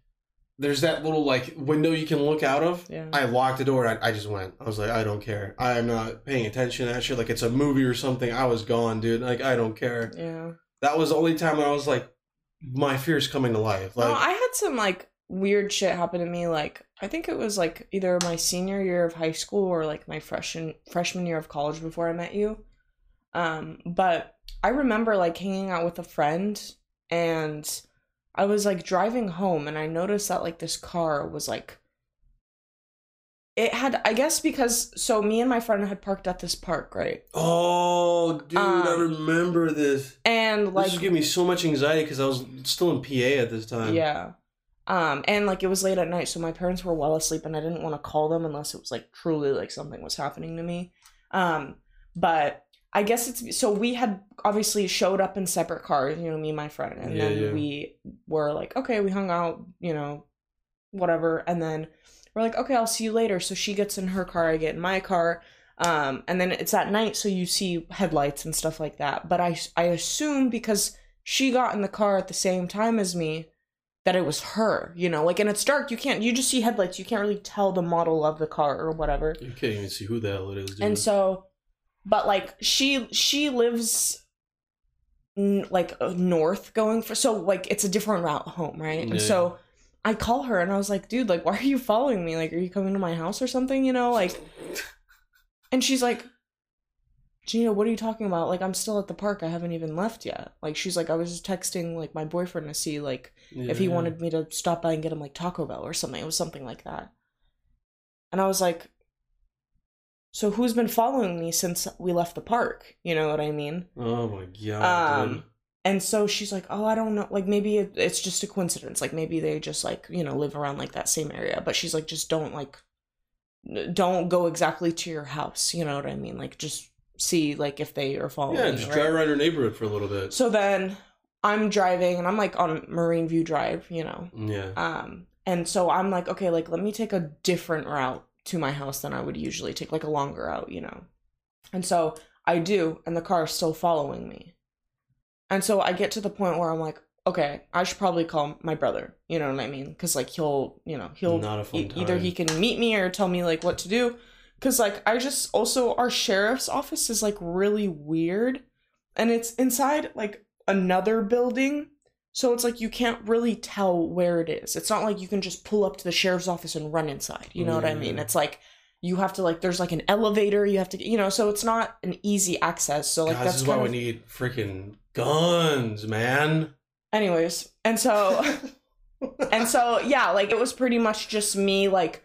there's that little like window you can look out of. yeah. I locked the door and I, I just went. I was like, I don't care. I am not paying attention to that shit. Like it's a movie or something. I was gone, dude. Like I don't care. yeah. That was the only time when I was like, my fear's coming to life. Like no, I had some like weird shit happen to me. Like I think it was like either my senior year of high school or like my freshman freshman year of college before I met you. Um, but I remember like hanging out with a friend and I was like driving home and I noticed that like this car was like it had I guess because so me and my friend had parked at this park, right? oh, dude, I Um, remember this. And like this giving me so much anxiety because I was still in PA at this time. Yeah. Um, and like it was late at night, so my parents were well asleep, and I didn't want to call them unless it was like truly like something was happening to me. Um, but I guess it's so we had obviously showed up in separate cars, you know, me and my friend, and Yeah, then yeah. we were like, okay, we hung out, you know, whatever, and then we're like, okay, I'll see you later. So she gets in her car, I get in my car. Um, and then it's at night, so you see headlights and stuff like that. But I, I assume because she got in the car at the same time as me, that it was her, you know, like, and it's dark. You can't, you just see headlights. You can't really tell the model of the car or whatever. You can't even see who the hell it is, dude. And so, but like, she, she lives n- like uh, north going for, so like, it's a different route home, right? Yeah. And so I call her and I was like, dude, like, why are you following me? Like, are you coming to my house or something, you know? Like, and she's like, Gina, what are you talking about? Like, I'm still at the park. I haven't even left yet. Like, she's like, I was just texting like my boyfriend to see like if he wanted me to stop by and get him like Taco Bell or something. It was something like that. And I was like, so who's been following me since we left the park? You know what I mean? Oh my god. Um, and so she's like, oh, I don't know. Like, maybe it, it's just a coincidence. Like, maybe they just like, you know, live around like that same area. But she's like, just don't like, don't go exactly to your house. You know what I mean? Like, just see like if they are following Yeah, just right? drive around your neighborhood for a little bit. So then I'm driving and I'm like on Marine View Drive, you know. Yeah. Um, and so I'm like, okay, like let me take a different route to my house than I would usually take, like a longer out, you know. And so I do, and the car is still following me. And so I get to the point where I'm like, okay, I should probably call my brother. You know what I mean? Because like he'll, you know, he'll Not a fun e- either he can meet me or tell me like what to do. Because like I just also our sheriff's office is like really weird, and it's inside like another building. So it's like you can't really tell where it is. It's not like you can just pull up to the sheriff's office and run inside. You know what I mean? Mm. It's like you have to like there's like an elevator you have to you know so it's not an easy access so like God, that's this is why kind we need freaking guns, man. anyways and so [LAUGHS] and so yeah like it was pretty much just me like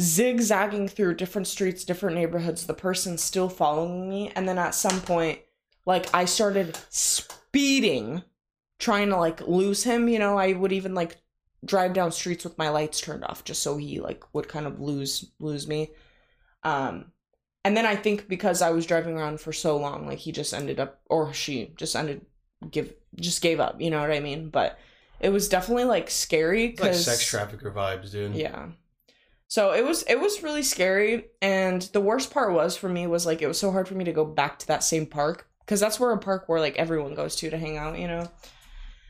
zigzagging through different streets different neighborhoods the person still following me and then at some point like i started speeding trying to like lose him you know i would even like drive down streets with my lights turned off just so he like would kind of lose lose me. Um and then i think because i was driving around for so long like he just ended up or she just ended give just gave up you know what i mean? But it was definitely like scary It's like because sex trafficker vibes, dude. yeah. So it was it was really scary and the worst part was for me was like it was so hard for me to go back to that same park because that's where a park where like everyone goes to to hang out you know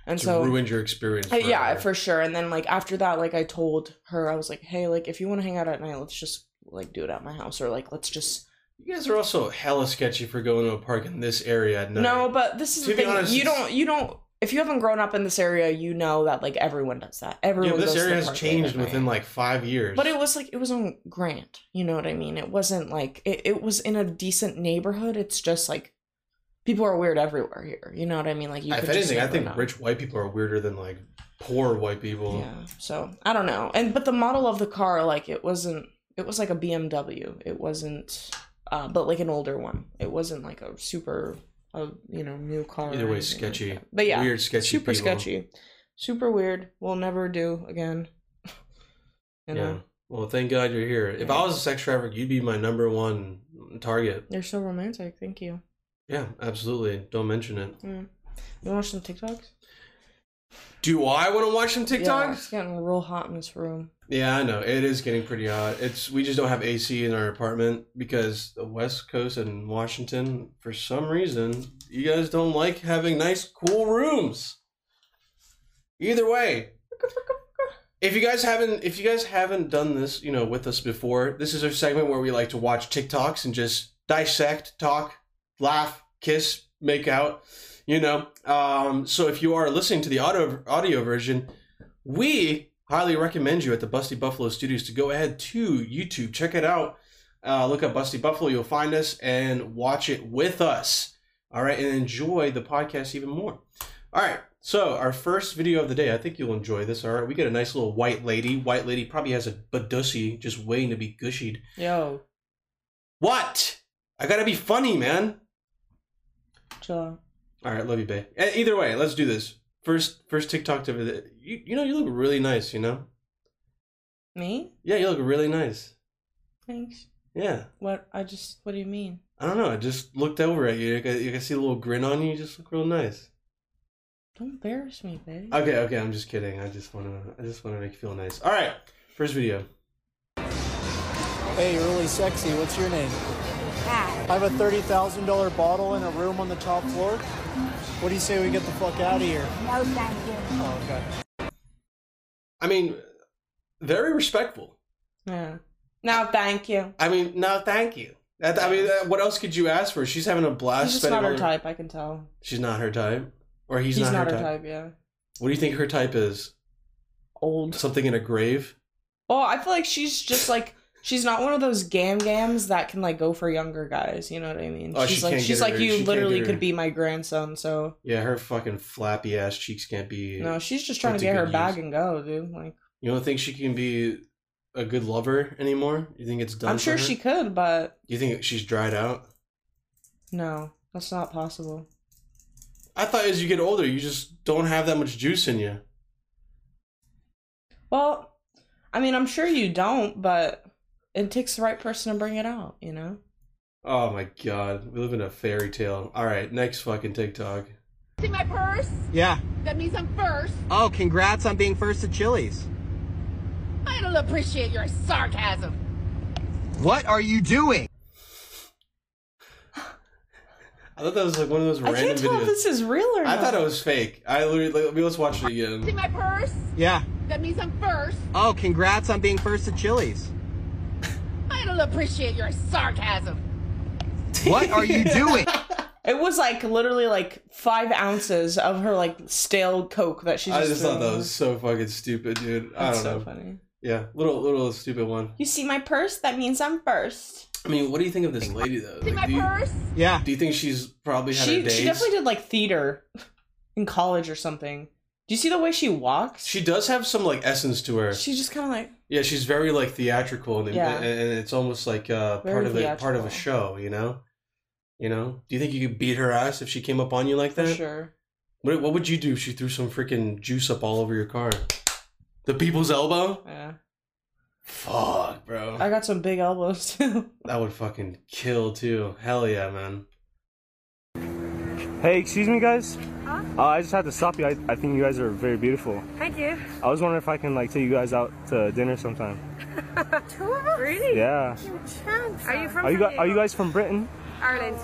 and so ruined your experience. yeah for sure and then like after that like i told her i was like hey like if you want to hang out at night let's just like do it at my house or like let's just You guys are also hella sketchy for going to a park in this area at night. no but this is To the thing honest, you don't you don't if you haven't grown up in this area you know that like everyone does that yeah, everyone but this area has changed within like five years. But it was like it was on Grant, you know what I mean? It wasn't like it, it was in a decent neighborhood. It's just like people are weird everywhere here. You know what I mean? Like you if anything, I think know. rich white people are weirder than like poor white people. Yeah. So I don't know. And but the model of the car, like it wasn't it was like a BMW. It wasn't uh, but like an older one. It wasn't like a super, uh, you know, new car. Either way, anything like sketchy. but yeah, Weird, sketchy super people. sketchy, super weird. We'll never do again. [LAUGHS] you know, Yeah. Well, thank God you're here. If I was a sex trafficker, you'd be my number one target. you're so romantic. Thank you. Yeah, absolutely. Don't mention it. Mm. You watch some TikToks? Do I want to watch some Yeah, TikToks? it's getting real hot in this room. Yeah, I know. It is getting pretty hot. It's we just don't have AC in our apartment because the West Coast and Washington, for some reason, you guys don't like having nice, cool rooms. Either way, if you guys haven't if you guys haven't done this, you know, with us before, this is our segment where we like to watch TikToks and just dissect, talk, laugh, kiss, make out, you know. Um, so if you are listening to the audio audio version, we highly recommend you at the Busty Buffalo Studios to go ahead to YouTube, check it out. Uh, look up Busty Buffalo, you'll find us and watch it with us. All right, and enjoy the podcast even more. All right, so our first video of the day, I think you'll enjoy this. All right, we get a nice little white lady. White lady probably has a badussy just waiting to be gushied. Yo, What? I gotta be funny, man. Chill. All right, love you, babe. Eh, Either way, let's do this. First, first TikTok to the. You, you know, you look really nice. You know. Me? Yeah, you look really nice. Thanks. Yeah. What? I just. What do you mean? I don't know. I just looked over at you. You can, you can see a little grin on you. You just look real nice. Don't embarrass me, babe. Okay, okay. I'm just kidding. I just wanna. I just wanna make you feel nice. All right. First video. Hey, you're really sexy. What's your name? I have a $30,000 bottle in a room on the top floor. What do you say we get the fuck out of here? No, thank you. Oh, okay. I mean, very respectful. Yeah. No, thank you. I mean, no, thank you. That, I mean, what else could you ask for? She's having a blast. He's just spending not her type. I can tell. She's not her type, or he's, He's, not, her, type. Yeah. What do you think her type is? Old. Something in a grave? Oh, I feel like she's just like she's not one of those gam gams that can like go for younger guys. You know what I mean? Oh, she's she like she's like her- you she literally could be my grandson. So Yeah, her fucking flappy ass cheeks can't be. no, she's just trying to get her good bag and go, dude. Like You don't think she can be a good lover anymore? You think it's done? I'm sure she could, but You think she's dried out? no, that's not possible. I thought as you get older, you just don't have that much juice in you. Well, I mean, I'm sure you don't, but it takes the right person to bring it out. You know? Oh my god, we live in a fairy tale. All right, next fucking TikTok. See my purse? Yeah. That means I'm first. Oh, congrats on being first at Chili's. I don't appreciate your sarcasm. What are you doing? I thought that was like one of those I can't tell videos. if this is real or I not. thought it was fake. I literally like, let's watch it again. See my purse? Yeah. That means I'm first. Oh, congrats on being first at Chili's. I don't appreciate your sarcasm. What are you doing? [LAUGHS] It was like literally like five ounces of her like stale Coke that she just. I just thought that was so fucking stupid, dude. I That's don't so know. funny. Yeah, little little stupid one. You see my purse? That means I'm first. I mean, what do you think of this lady though? See Like, my do, you, purse? Yeah. do you think she's probably had her She days? she definitely did like theater in college or something. Do you see the way she walks? She does have some like essence to her. She's just kind of like Yeah, she's very like theatrical, and, Yeah. and, and it's almost like uh, part Very of it, part of a show. You know, you know. Do you think you could beat her ass if she came up on you like for that? sure. What What would you do if she threw some freaking juice up all over your car? The people's elbow? Yeah, Fuck, bro. I got some big elbows [LAUGHS] too. That would fucking kill too. Hell yeah, man. Hey, excuse me, guys. Uh, I just had to stop you. I, I think you guys are very beautiful. Thank you. I was wondering if I can like take you guys out to dinner sometime. [LAUGHS] Two of us? Really? Yeah. Are you from Are you San guys Are you guys from Britain? Ireland?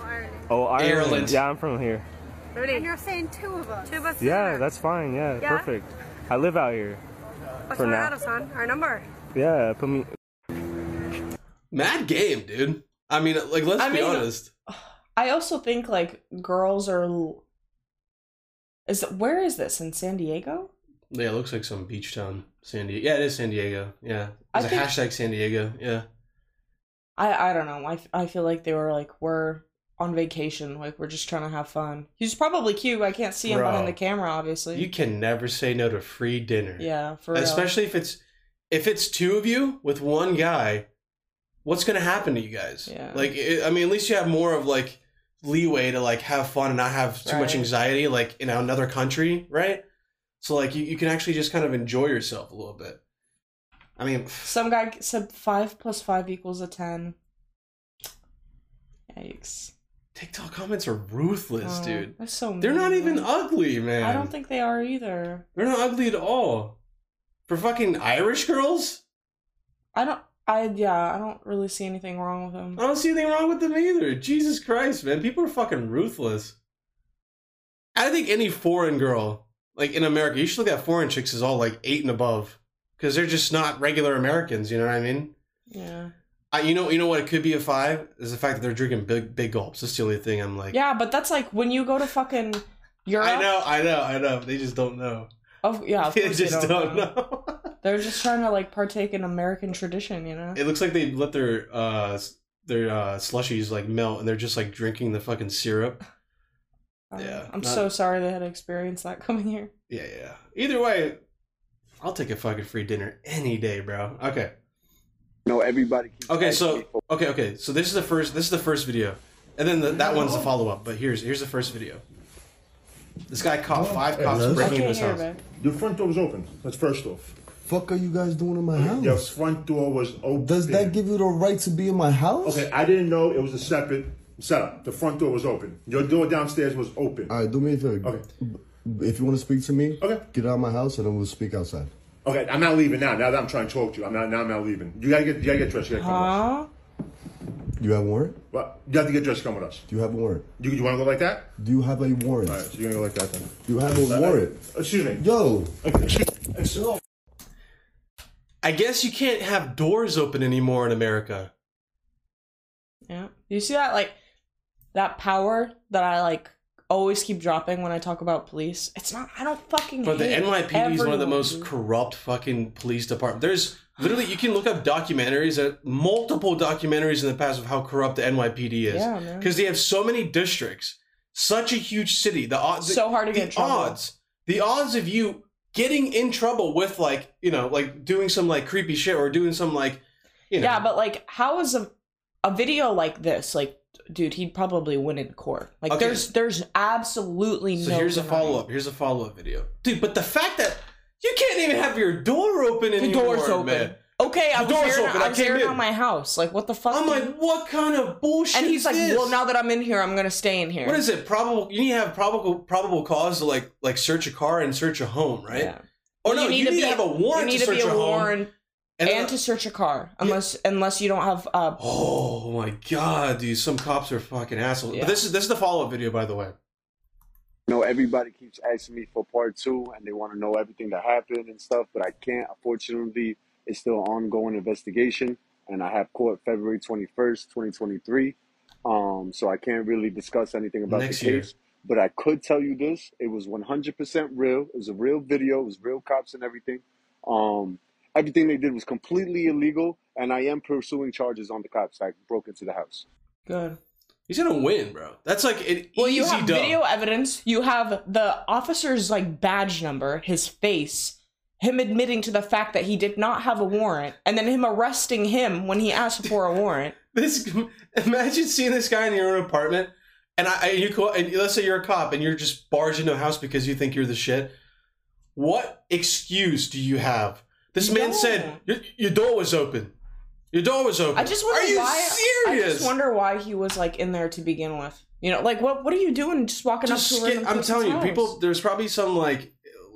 Oh, Ireland. Ireland. Yeah, I'm from here. Really? And you're saying two of us? Two of us? Yeah, here. that's fine. Yeah, Yeah? perfect. I live out here. What's for our now. address on? Our number? Yeah, put me. Mad game, dude. I mean, like, let's I be mean- honest. I also think like girls are. Is where is this in San Diego? Yeah, it looks like some beach town, San Diego. Yeah, it is San Diego. Yeah, I there's a think- hashtag San Diego. Yeah. I I don't know. I, f- I feel like they were like we're on vacation. Like we're just trying to have fun. He's probably cute. I can't see him Bro. behind the camera, obviously. You can never say no to free dinner. yeah, for real. Especially if it's if it's two of you with one guy. what's gonna happen to you guys? Yeah. Like, it, I mean, at least you have more of like leeway to like have fun and not have too much anxiety, like in another country, right? So like you, you can actually just kind of enjoy yourself a little bit. I mean, [SIGHS] Some guy said five plus five equals a ten. Yikes. TikTok comments are ruthless, Oh, dude. That's so. They're not even ugly, man. I don't think they are either. they're not ugly at all. For fucking Irish girls, I don't. I yeah. I don't really see anything wrong with them. I don't see anything wrong with them either. Jesus Christ, man, people are fucking ruthless. I think any foreign girl, like in America, you should look at foreign chicks as all like eight and above, because they're just not regular Americans. You know what I mean? Yeah. I, you know, you know what? It could be a five is the fact that they're drinking big, big gulps. That's the only thing I'm like. Yeah, but that's like when you go to fucking Europe. I know, I know, I know. They just don't know. Of, yeah, of They just don't, know. know. [LAUGHS] They're just trying to like partake in American tradition, you know. it looks like they let their uh their uh slushies like melt, and they're just like drinking the fucking syrup. Um, yeah, I'm not- so sorry they had to experience that coming here. Yeah, yeah. Either way, I'll take a fucking free dinner any day, bro. Okay. No, everybody. keeps Okay, so me for- okay, okay. So this is the first. This is the first video, and then the, that one's the follow up. But here's here's the first video. This guy caught five cops breaking into I his house. hear, babe. The front door was open. That's first off. Fuck are you guys doing in my house? Your front door was open. Does that give you the right to be in my house? Okay, I didn't know it was a separate setup. The front door was open. Your door downstairs was open. All right, do me a favor. Okay. If you want to speak to me, Okay. get out of my house and then we'll speak outside. Okay, I'm not leaving now. Now that I'm trying to talk to you, I'm not. Now I'm not leaving. You gotta get. You gotta get dressed. You gotta come with us. You have a warrant? Well, you have to get dressed. Come with us. Do you have a warrant? You, you want to go like that? Do you have a warrant? All right, so you're gonna go like that then. Do you have a warrant? Excuse me. Yo, Excuse- I guess you can't have doors open anymore in America. Yeah. You see that like that power that I like always keep dropping when I talk about police? It's not I don't fucking But the NYPD is one of the most corrupt fucking police department. There's literally you can look up documentaries, uh, multiple documentaries in the past of how corrupt the NYPD is. Yeah, man. Because they have so many districts, such a huge city. The odds, So hard to get trouble. odds, the odds of you getting in trouble with like you know like doing some like creepy shit or doing some like you know Yeah, but like how is a a video like this like dude, he'd probably win in court. Like Okay. there's there's absolutely no So no here's a follow up. Here's a follow up video, dude. But the fact that you can't even have your door open The anymore, door's open. man. Okay, I The was door's airing, open, I I was came airing in. my house. Like what the fuck? I'm dude? like, what kind of bullshit? and he's is like, this? well, now that I'm in here, I'm gonna stay in here. What is it? Probable. You need to have probable probable cause to like like search a car and search a home, right? Yeah. Or Well, no, you need, to, have a warrant You need to to, search be a a home. warrant and and, to search a car, unless unless you don't have. Uh, Oh my god, dude! Some cops are fucking assholes. Yeah. But this is this is the follow up video, by the way. No, everybody keeps asking me for part two, and they want to know everything that happened and stuff, but I can't. Unfortunately, it's still an ongoing investigation, and I have court February twenty first, twenty twenty three. Um, so I can't really discuss anything about Next the year. case. But I could tell you this: it was one hundred percent real. It was a real video. It was real cops and everything. Um, everything they did was completely illegal, and I am pursuing charges on the cops that broke into the house. good. He's gonna win, bro. That's like an Well, easy you have dub. video evidence. You have the officer's like badge number, his face, him admitting to the fact that he did not have a warrant, and then him arresting him when he asked for a warrant. [LAUGHS] This imagine seeing this guy in your own apartment, and I and you call and let's say you're a cop and you're just barged into a house because you think you're the shit. What excuse do you have? This man No. said your, your door was open. Your door was open. I just wonder Are you why. serious? I just wonder why he was like in there to begin with. You know, like what? What are you doing? Just walking Just up to a skip, I'm telling you, house? people. There's probably some like,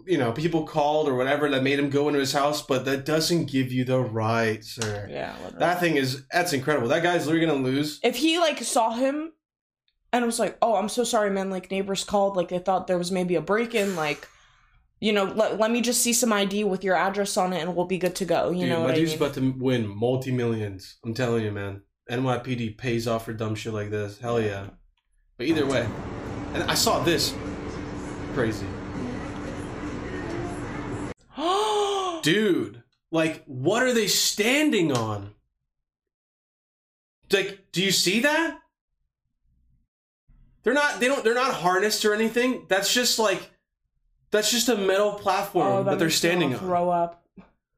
you know, people called or whatever that made him go into his house, but that doesn't give you the right, sir. Yeah. literally. That thing is that's incredible. That guy's literally gonna lose. if he like saw him and was like, "Oh, I'm so sorry, man. Like neighbors called. Like they thought there was maybe a break in. Like, you know, let, let me just see some ID with your address on it, and we'll be good to go. You Dude, know my what I dude's mean? about to win multi millions. I'm telling you, man. NYPD pays off for dumb shit like this. Hell yeah. But either way, and I saw this crazy, [GASPS] dude. Like, what are they standing on? Like, do you see that? They're not. They don't. They're not harnessed or anything. That's just like. That's just a metal platform oh, that they're makes me standing on. Throw up.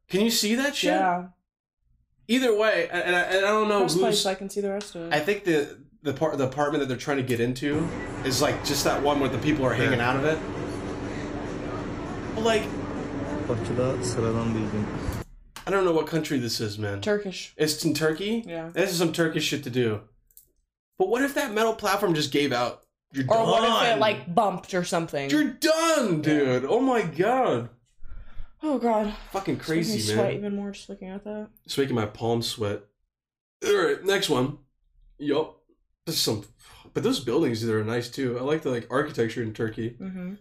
Can you see that shit? Yeah. either way, and and I, and I don't know Press play who's. so I can see the rest of it. I think the the part the apartment that they're trying to get into is like just that one where the people are hanging out of it. But, Like Parçada sıradan bilgin. I don't know what country this is, man. Turkish. It's in Turkey. Yeah. This is some Turkish shit to do. But what if that metal platform just gave out? You're Or done. what if it like bumped or something? You're done, dude. Oh my god. oh god. Fucking It's making me crazy, sweat man. even more just looking at that. It's making my palms sweat. Alright, next one. Yup. This is some but those buildings there are nice too. I like the like architecture in Turkey. Mm-hmm.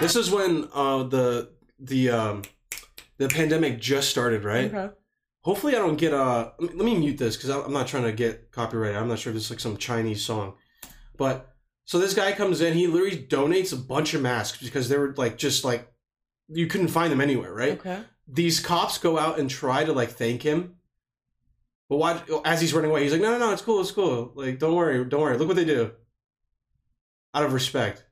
This is when uh the the um the pandemic just started, right? Okay. Hopefully, I don't get uh. Let me, mute this because I'm not trying to get copyrighted. I'm not sure if it's like some Chinese song, but so this guy comes in. He literally donates a bunch of masks because they were like just like you couldn't find them anywhere, right? Okay. These cops go out and try to like thank him, but why? As he's running away, he's like, "No, no, no, it's cool, it's cool. Like, don't worry, don't worry. Look what they do." Out of respect,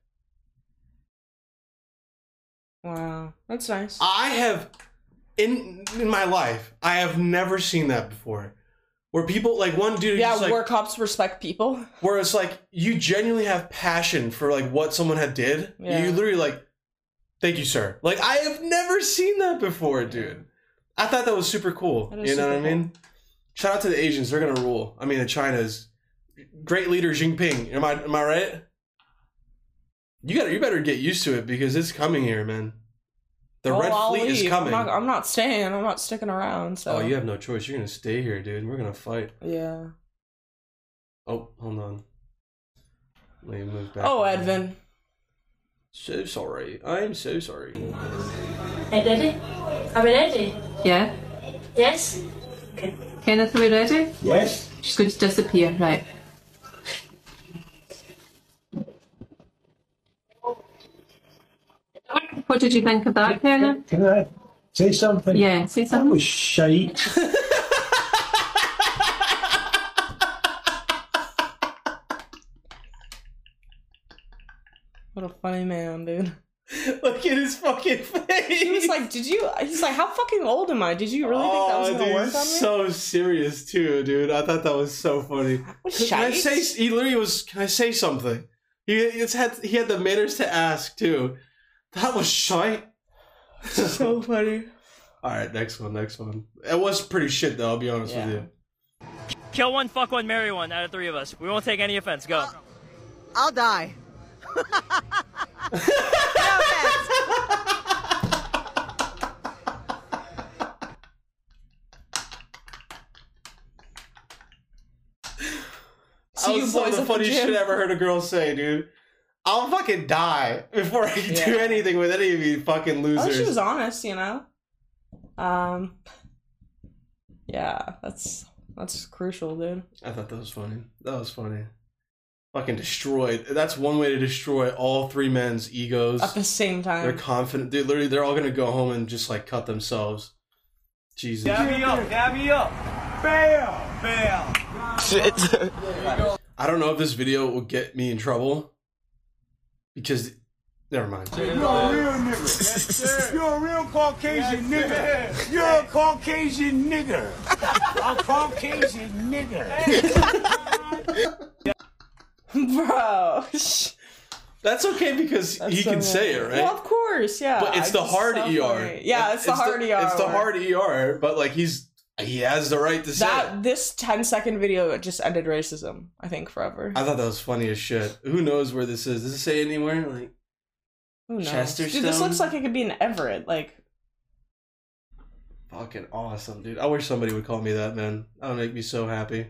Wow. That's nice. I have in in my life, I have never seen that before. Where people like one dude, yeah, just, like, where cops respect people. [LAUGHS] where it's like you genuinely have passion for like what someone had did. Yeah. You literally like, thank you, sir. Like I have never seen that before, dude. I thought that was super cool. You know what I mean? Shout out to the Asians; they're gonna rule. I mean, the China's great leader Jinping. Am I am I right? You got you better get used to it because it's coming here, man. The Oh, Red I'll Fleet is coming. I'm not, I'm not staying. I'm not sticking around. So. Oh, you have no choice. You're gonna stay here, dude. We're gonna fight. Yeah. Oh, hold on. Let me move back. Oh, Edvin. So sorry. I'm so sorry. Hey, ready? Are we ready? Yeah. Yes? Okay. Kenneth, are we ready? Yes. She's going to disappear, right. What did you think of that, Kenneth? Can I say something? Yeah, say something. That something. was shite. [LAUGHS] What a funny man, dude. [LAUGHS] Look at his fucking face. He was like, "Did you?" He's like, "How fucking old am I? Did you really think that was Oh, gonna dude, work on me?" So serious too, dude. I thought that was so funny. Can I say? He literally was. Can I say something? He it's had he had the manners to ask too. That was shite. [LAUGHS] so funny. All right, next one, next one. It was pretty shit though. I'll be honest with you. Kill one, fuck one, marry one out of three of us. We won't take any offense. Go. I'll die. [LAUGHS] See that you was some of boys the at the funniest shit I ever heard a girl say, dude. I'll fucking die before I can do anything with any of you fucking Oh, losers. she was honest, you know. Um. Yeah, that's that's crucial, dude. I thought that was funny. That was funny. Fucking destroyed. That's one way to destroy all three men's egos. At the same time. They're confident. They're literally, they're all gonna go home and just like cut themselves. Jesus. Gabby up, Gabby up. Bam, bam. [LAUGHS] I don't know if this video will get me in trouble because, never mind. You're a real nigga. You're a real Caucasian nigga. You're a Caucasian nigga. A Caucasian nigga. Bro. That's okay because he so can say it, right? Well, of course, yeah. But it's I the hard ER. funny. Yeah, it's the hard ER. It's the hard ER, but like he's he has the right to say. it. That this 10 second video just ended racism, I think, forever. I thought that was funny as shit. Who knows where this is? Does it say anywhere? Like Who knows? Chesterstone? Dude, this looks like it could be in Everett. Like, fucking awesome, dude. I wish somebody would call me that, man. That would make me so happy.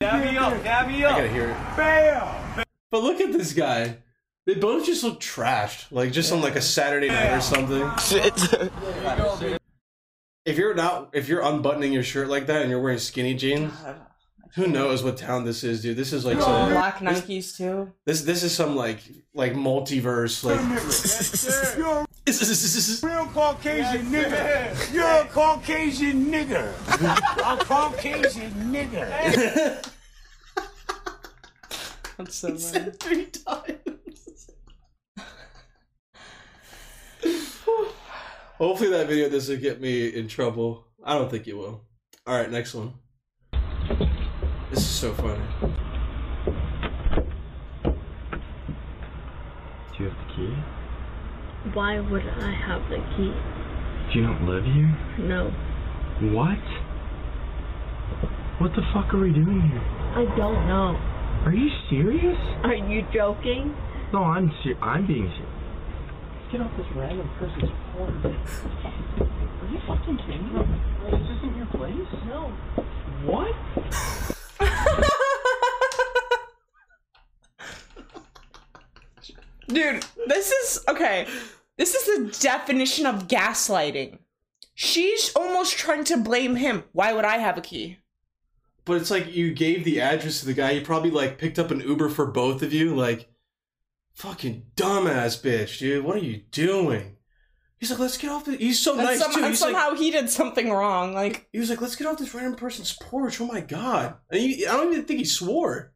Gabby up, Gabby I up. gotta hear it. Bam. But look at this guy. They both just look trashed, like just on like a Saturday night or something. [LAUGHS] if you're not, if you're unbuttoning your shirt like that and you're wearing skinny jeans, who knows what town this is, dude? This is like some black Nikes too. This this is some like like multiverse like. [LAUGHS] [LAUGHS] You're a real Caucasian nigga. [LAUGHS] You're a Caucasian nigga. A Caucasian nigga. That's so funny. three times. Hopefully that video doesn't get me in trouble. I don't think it will. All right, next one. This is so funny. Do you have the key? Why would I have the key? Do you not live here? No. What? What the fuck are we doing here? I don't know. Are you serious? Are you joking? No, I'm ser- I'm being serious. Get off this random person's porch. [LAUGHS] Are you fucking kidding me? This isn't your place? No. What? [LAUGHS] Dude, this is okay. This is the definition of gaslighting. She's almost trying to blame him. Why would I have a key? But it's like you gave the address to the guy. He probably like picked up an Uber for both of you. Like, fucking dumbass bitch, dude. What are you doing? He's like, let's get off the. He's so And, nice some- too. and He's like, somehow he did something wrong. Like he was like, let's get off this random person's porch. Oh my god! And he, I don't even think he swore.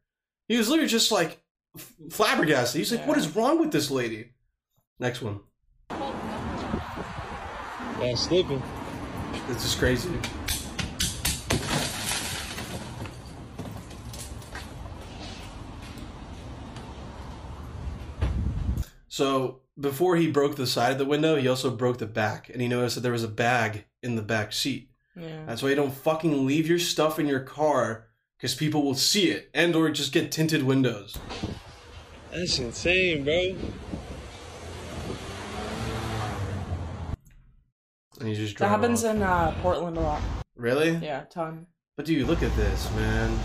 He was literally just like f- flabbergasted. He's like, what is wrong with this lady? Next one. Yeah, sleeping. This is crazy. So before he broke the side of the window, he also broke the back, and he noticed that there was a bag in the back seat. Yeah. That's why you don't fucking leave your stuff in your car because people will see it, and or just get tinted windows. That's insane, bro. And you just that happens off. in uh, Portland a lot. Really? Yeah, ton. But dude, look at this, man.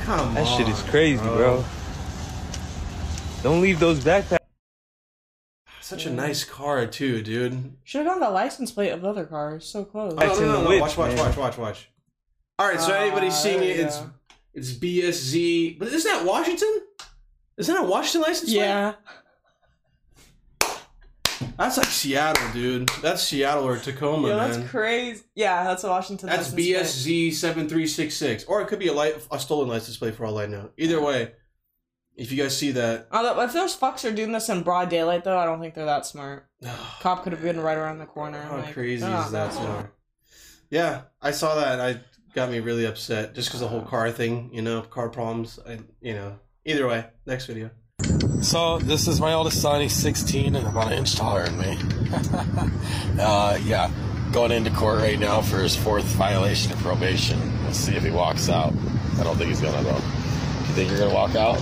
Come That on. That shit is crazy, bro. Don't leave those backpacks. Such a nice car too, dude. Should have gone the license plate of the other cars. So close. Oh, no, no, no, no. Watch, watch, watch, watch, watch. All right, so Ah, anybody seeing it, it's it's BSZ, but isn't that Washington? Isn't that a Washington license? plate? Yeah. that's like Seattle, dude. That's Seattle or Tacoma, Yeah, man. that's crazy. Yeah, that's a Washington. That's license plate. BSZ seven three six six, or it could be a light a stolen license plate for all I know. Either way, if you guys see that, Although, if those fucks are doing this in broad daylight, though, I don't think they're that smart. [SIGHS] Cop could have been right around the corner. how like, crazy they're is that? Smart? Yeah, I saw that. and I got me really upset just because the whole car thing, you know, car problems. I, you know. Either way, next video. So this is my oldest son. He's 16 and about an inch taller than me. [LAUGHS] uh, yeah, going into court right now for his fourth violation of probation. Let's see if he walks out. I don't think he's gonna though. You think you're gonna walk out?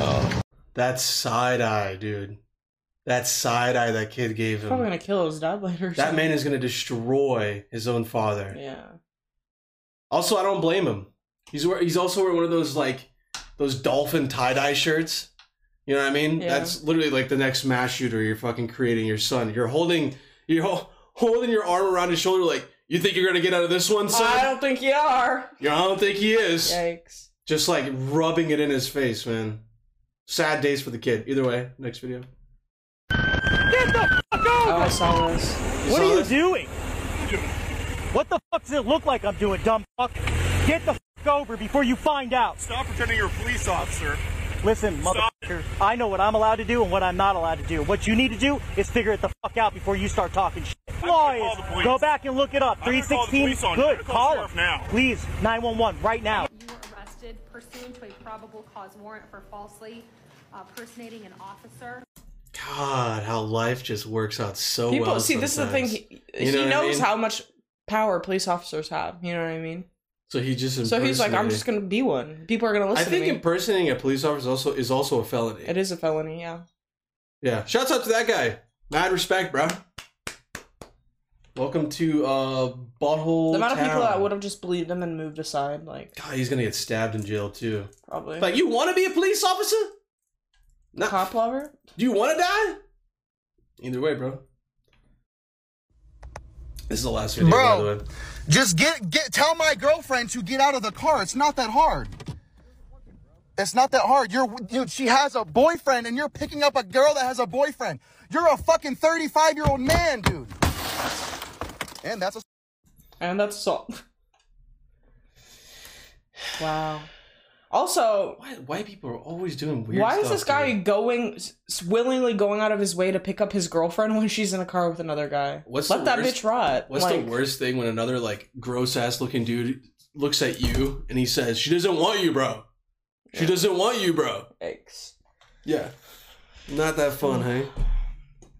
No. That's side eye, dude. That side eye that kid gave him. Probably gonna kill his dad later. That man is gonna destroy his own father. Yeah. Also, I don't blame him. He's wear- he's also wearing one of those like those dolphin tie dye shirts. You know what I mean? Yeah. That's literally like the next mass shooter you're fucking creating your son. You're holding you're ho- holding your arm around his shoulder like you think you're gonna get out of this one, son? I don't think you are. Yeah, I don't think he is. Yikes. Just like rubbing it in his face, man. Sad days for the kid. Either way, next video. Oh, I saw this. What saw are you this? doing? What the fuck does it look like I'm doing, dumb fuck? Get the fuck over before you find out. Stop pretending you're a police officer. Listen, motherfucker, I know what I'm allowed to do and what I'm not allowed to do. What you need to do is figure it the fuck out before you start talking shit. Law is, go back and look it up. I'm gonna call the 316, police on you. I'm good, call call now. Please, 911, right now. You were arrested pursuant to a probable cause warrant for falsely uh, personating an officer. God, how life just works out so People well. see. This is the thing. He, You know he what I knows mean? how much power police officers have. You know what I mean? So he just So he's like, I'm just gonna be one. People are gonna I listen think to me. I think impersonating a police officer also is also a felony. it is a felony. Yeah. Yeah. Shouts out to that guy. Mad respect, bro. Welcome to uh Butthole. The amount of people that would have just believed him and moved aside, like God, he's gonna get stabbed in jail too. probably. Like, you want to be a police officer? No. cop lover. Do you want to die? Either way, bro. This is the last video, by the Bro, way. just get get tell my girlfriend to get out of the car. It's not that hard. It's not that hard. You're you, she has a boyfriend and you're picking up a girl that has a boyfriend. You're a fucking 35-year-old man, dude. And that's a And that's assault. wow. Also, why white people are always doing weird. why is this guy dude. going willingly going out of his way to pick up his girlfriend when she's in a car with another guy? What's Let that worst- bitch rot. What's Like, the worst thing when another like gross ass looking dude looks at you and he says, "She doesn't want you, bro. She doesn't want you, bro." Yikes. Yeah, not that fun, hey.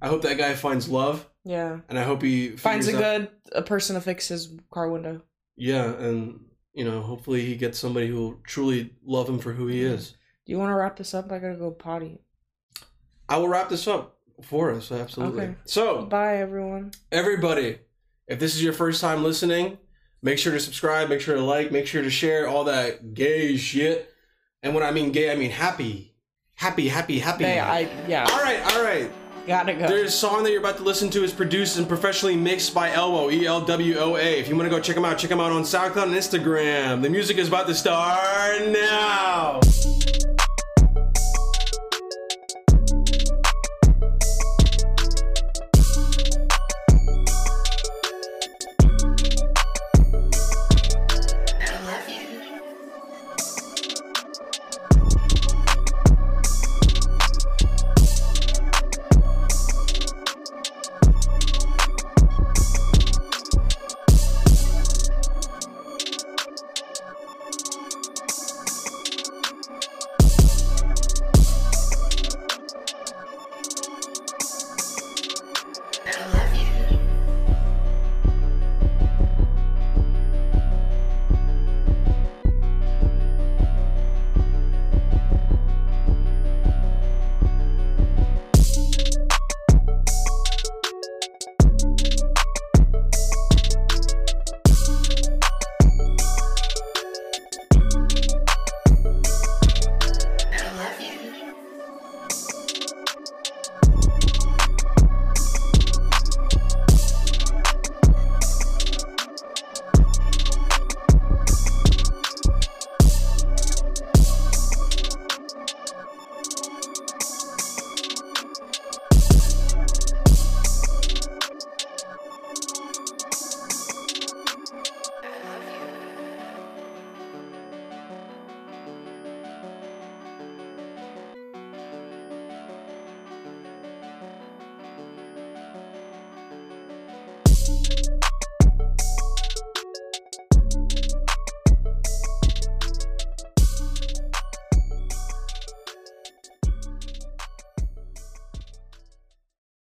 I hope that guy finds love, Yeah. and I hope he Finds a out- good a person to fix his car window. Yeah, and you know, hopefully he gets somebody who will truly love him for who he is. Do you want to wrap this up? I gotta go potty. I will wrap this up for us, absolutely. Okay. So, Bye, everyone. everybody, if this is your first time listening, make sure to subscribe, make sure to like, make sure to share all that gay shit. And when I mean gay, I mean happy. Happy, happy, happy. Hey, I yeah. All right, all right. Gotta go. Song that you're about to listen to is produced and professionally mixed by Elwo, E L W O A. If you want to go check them out, check them out on SoundCloud and Instagram. The music is about to start now.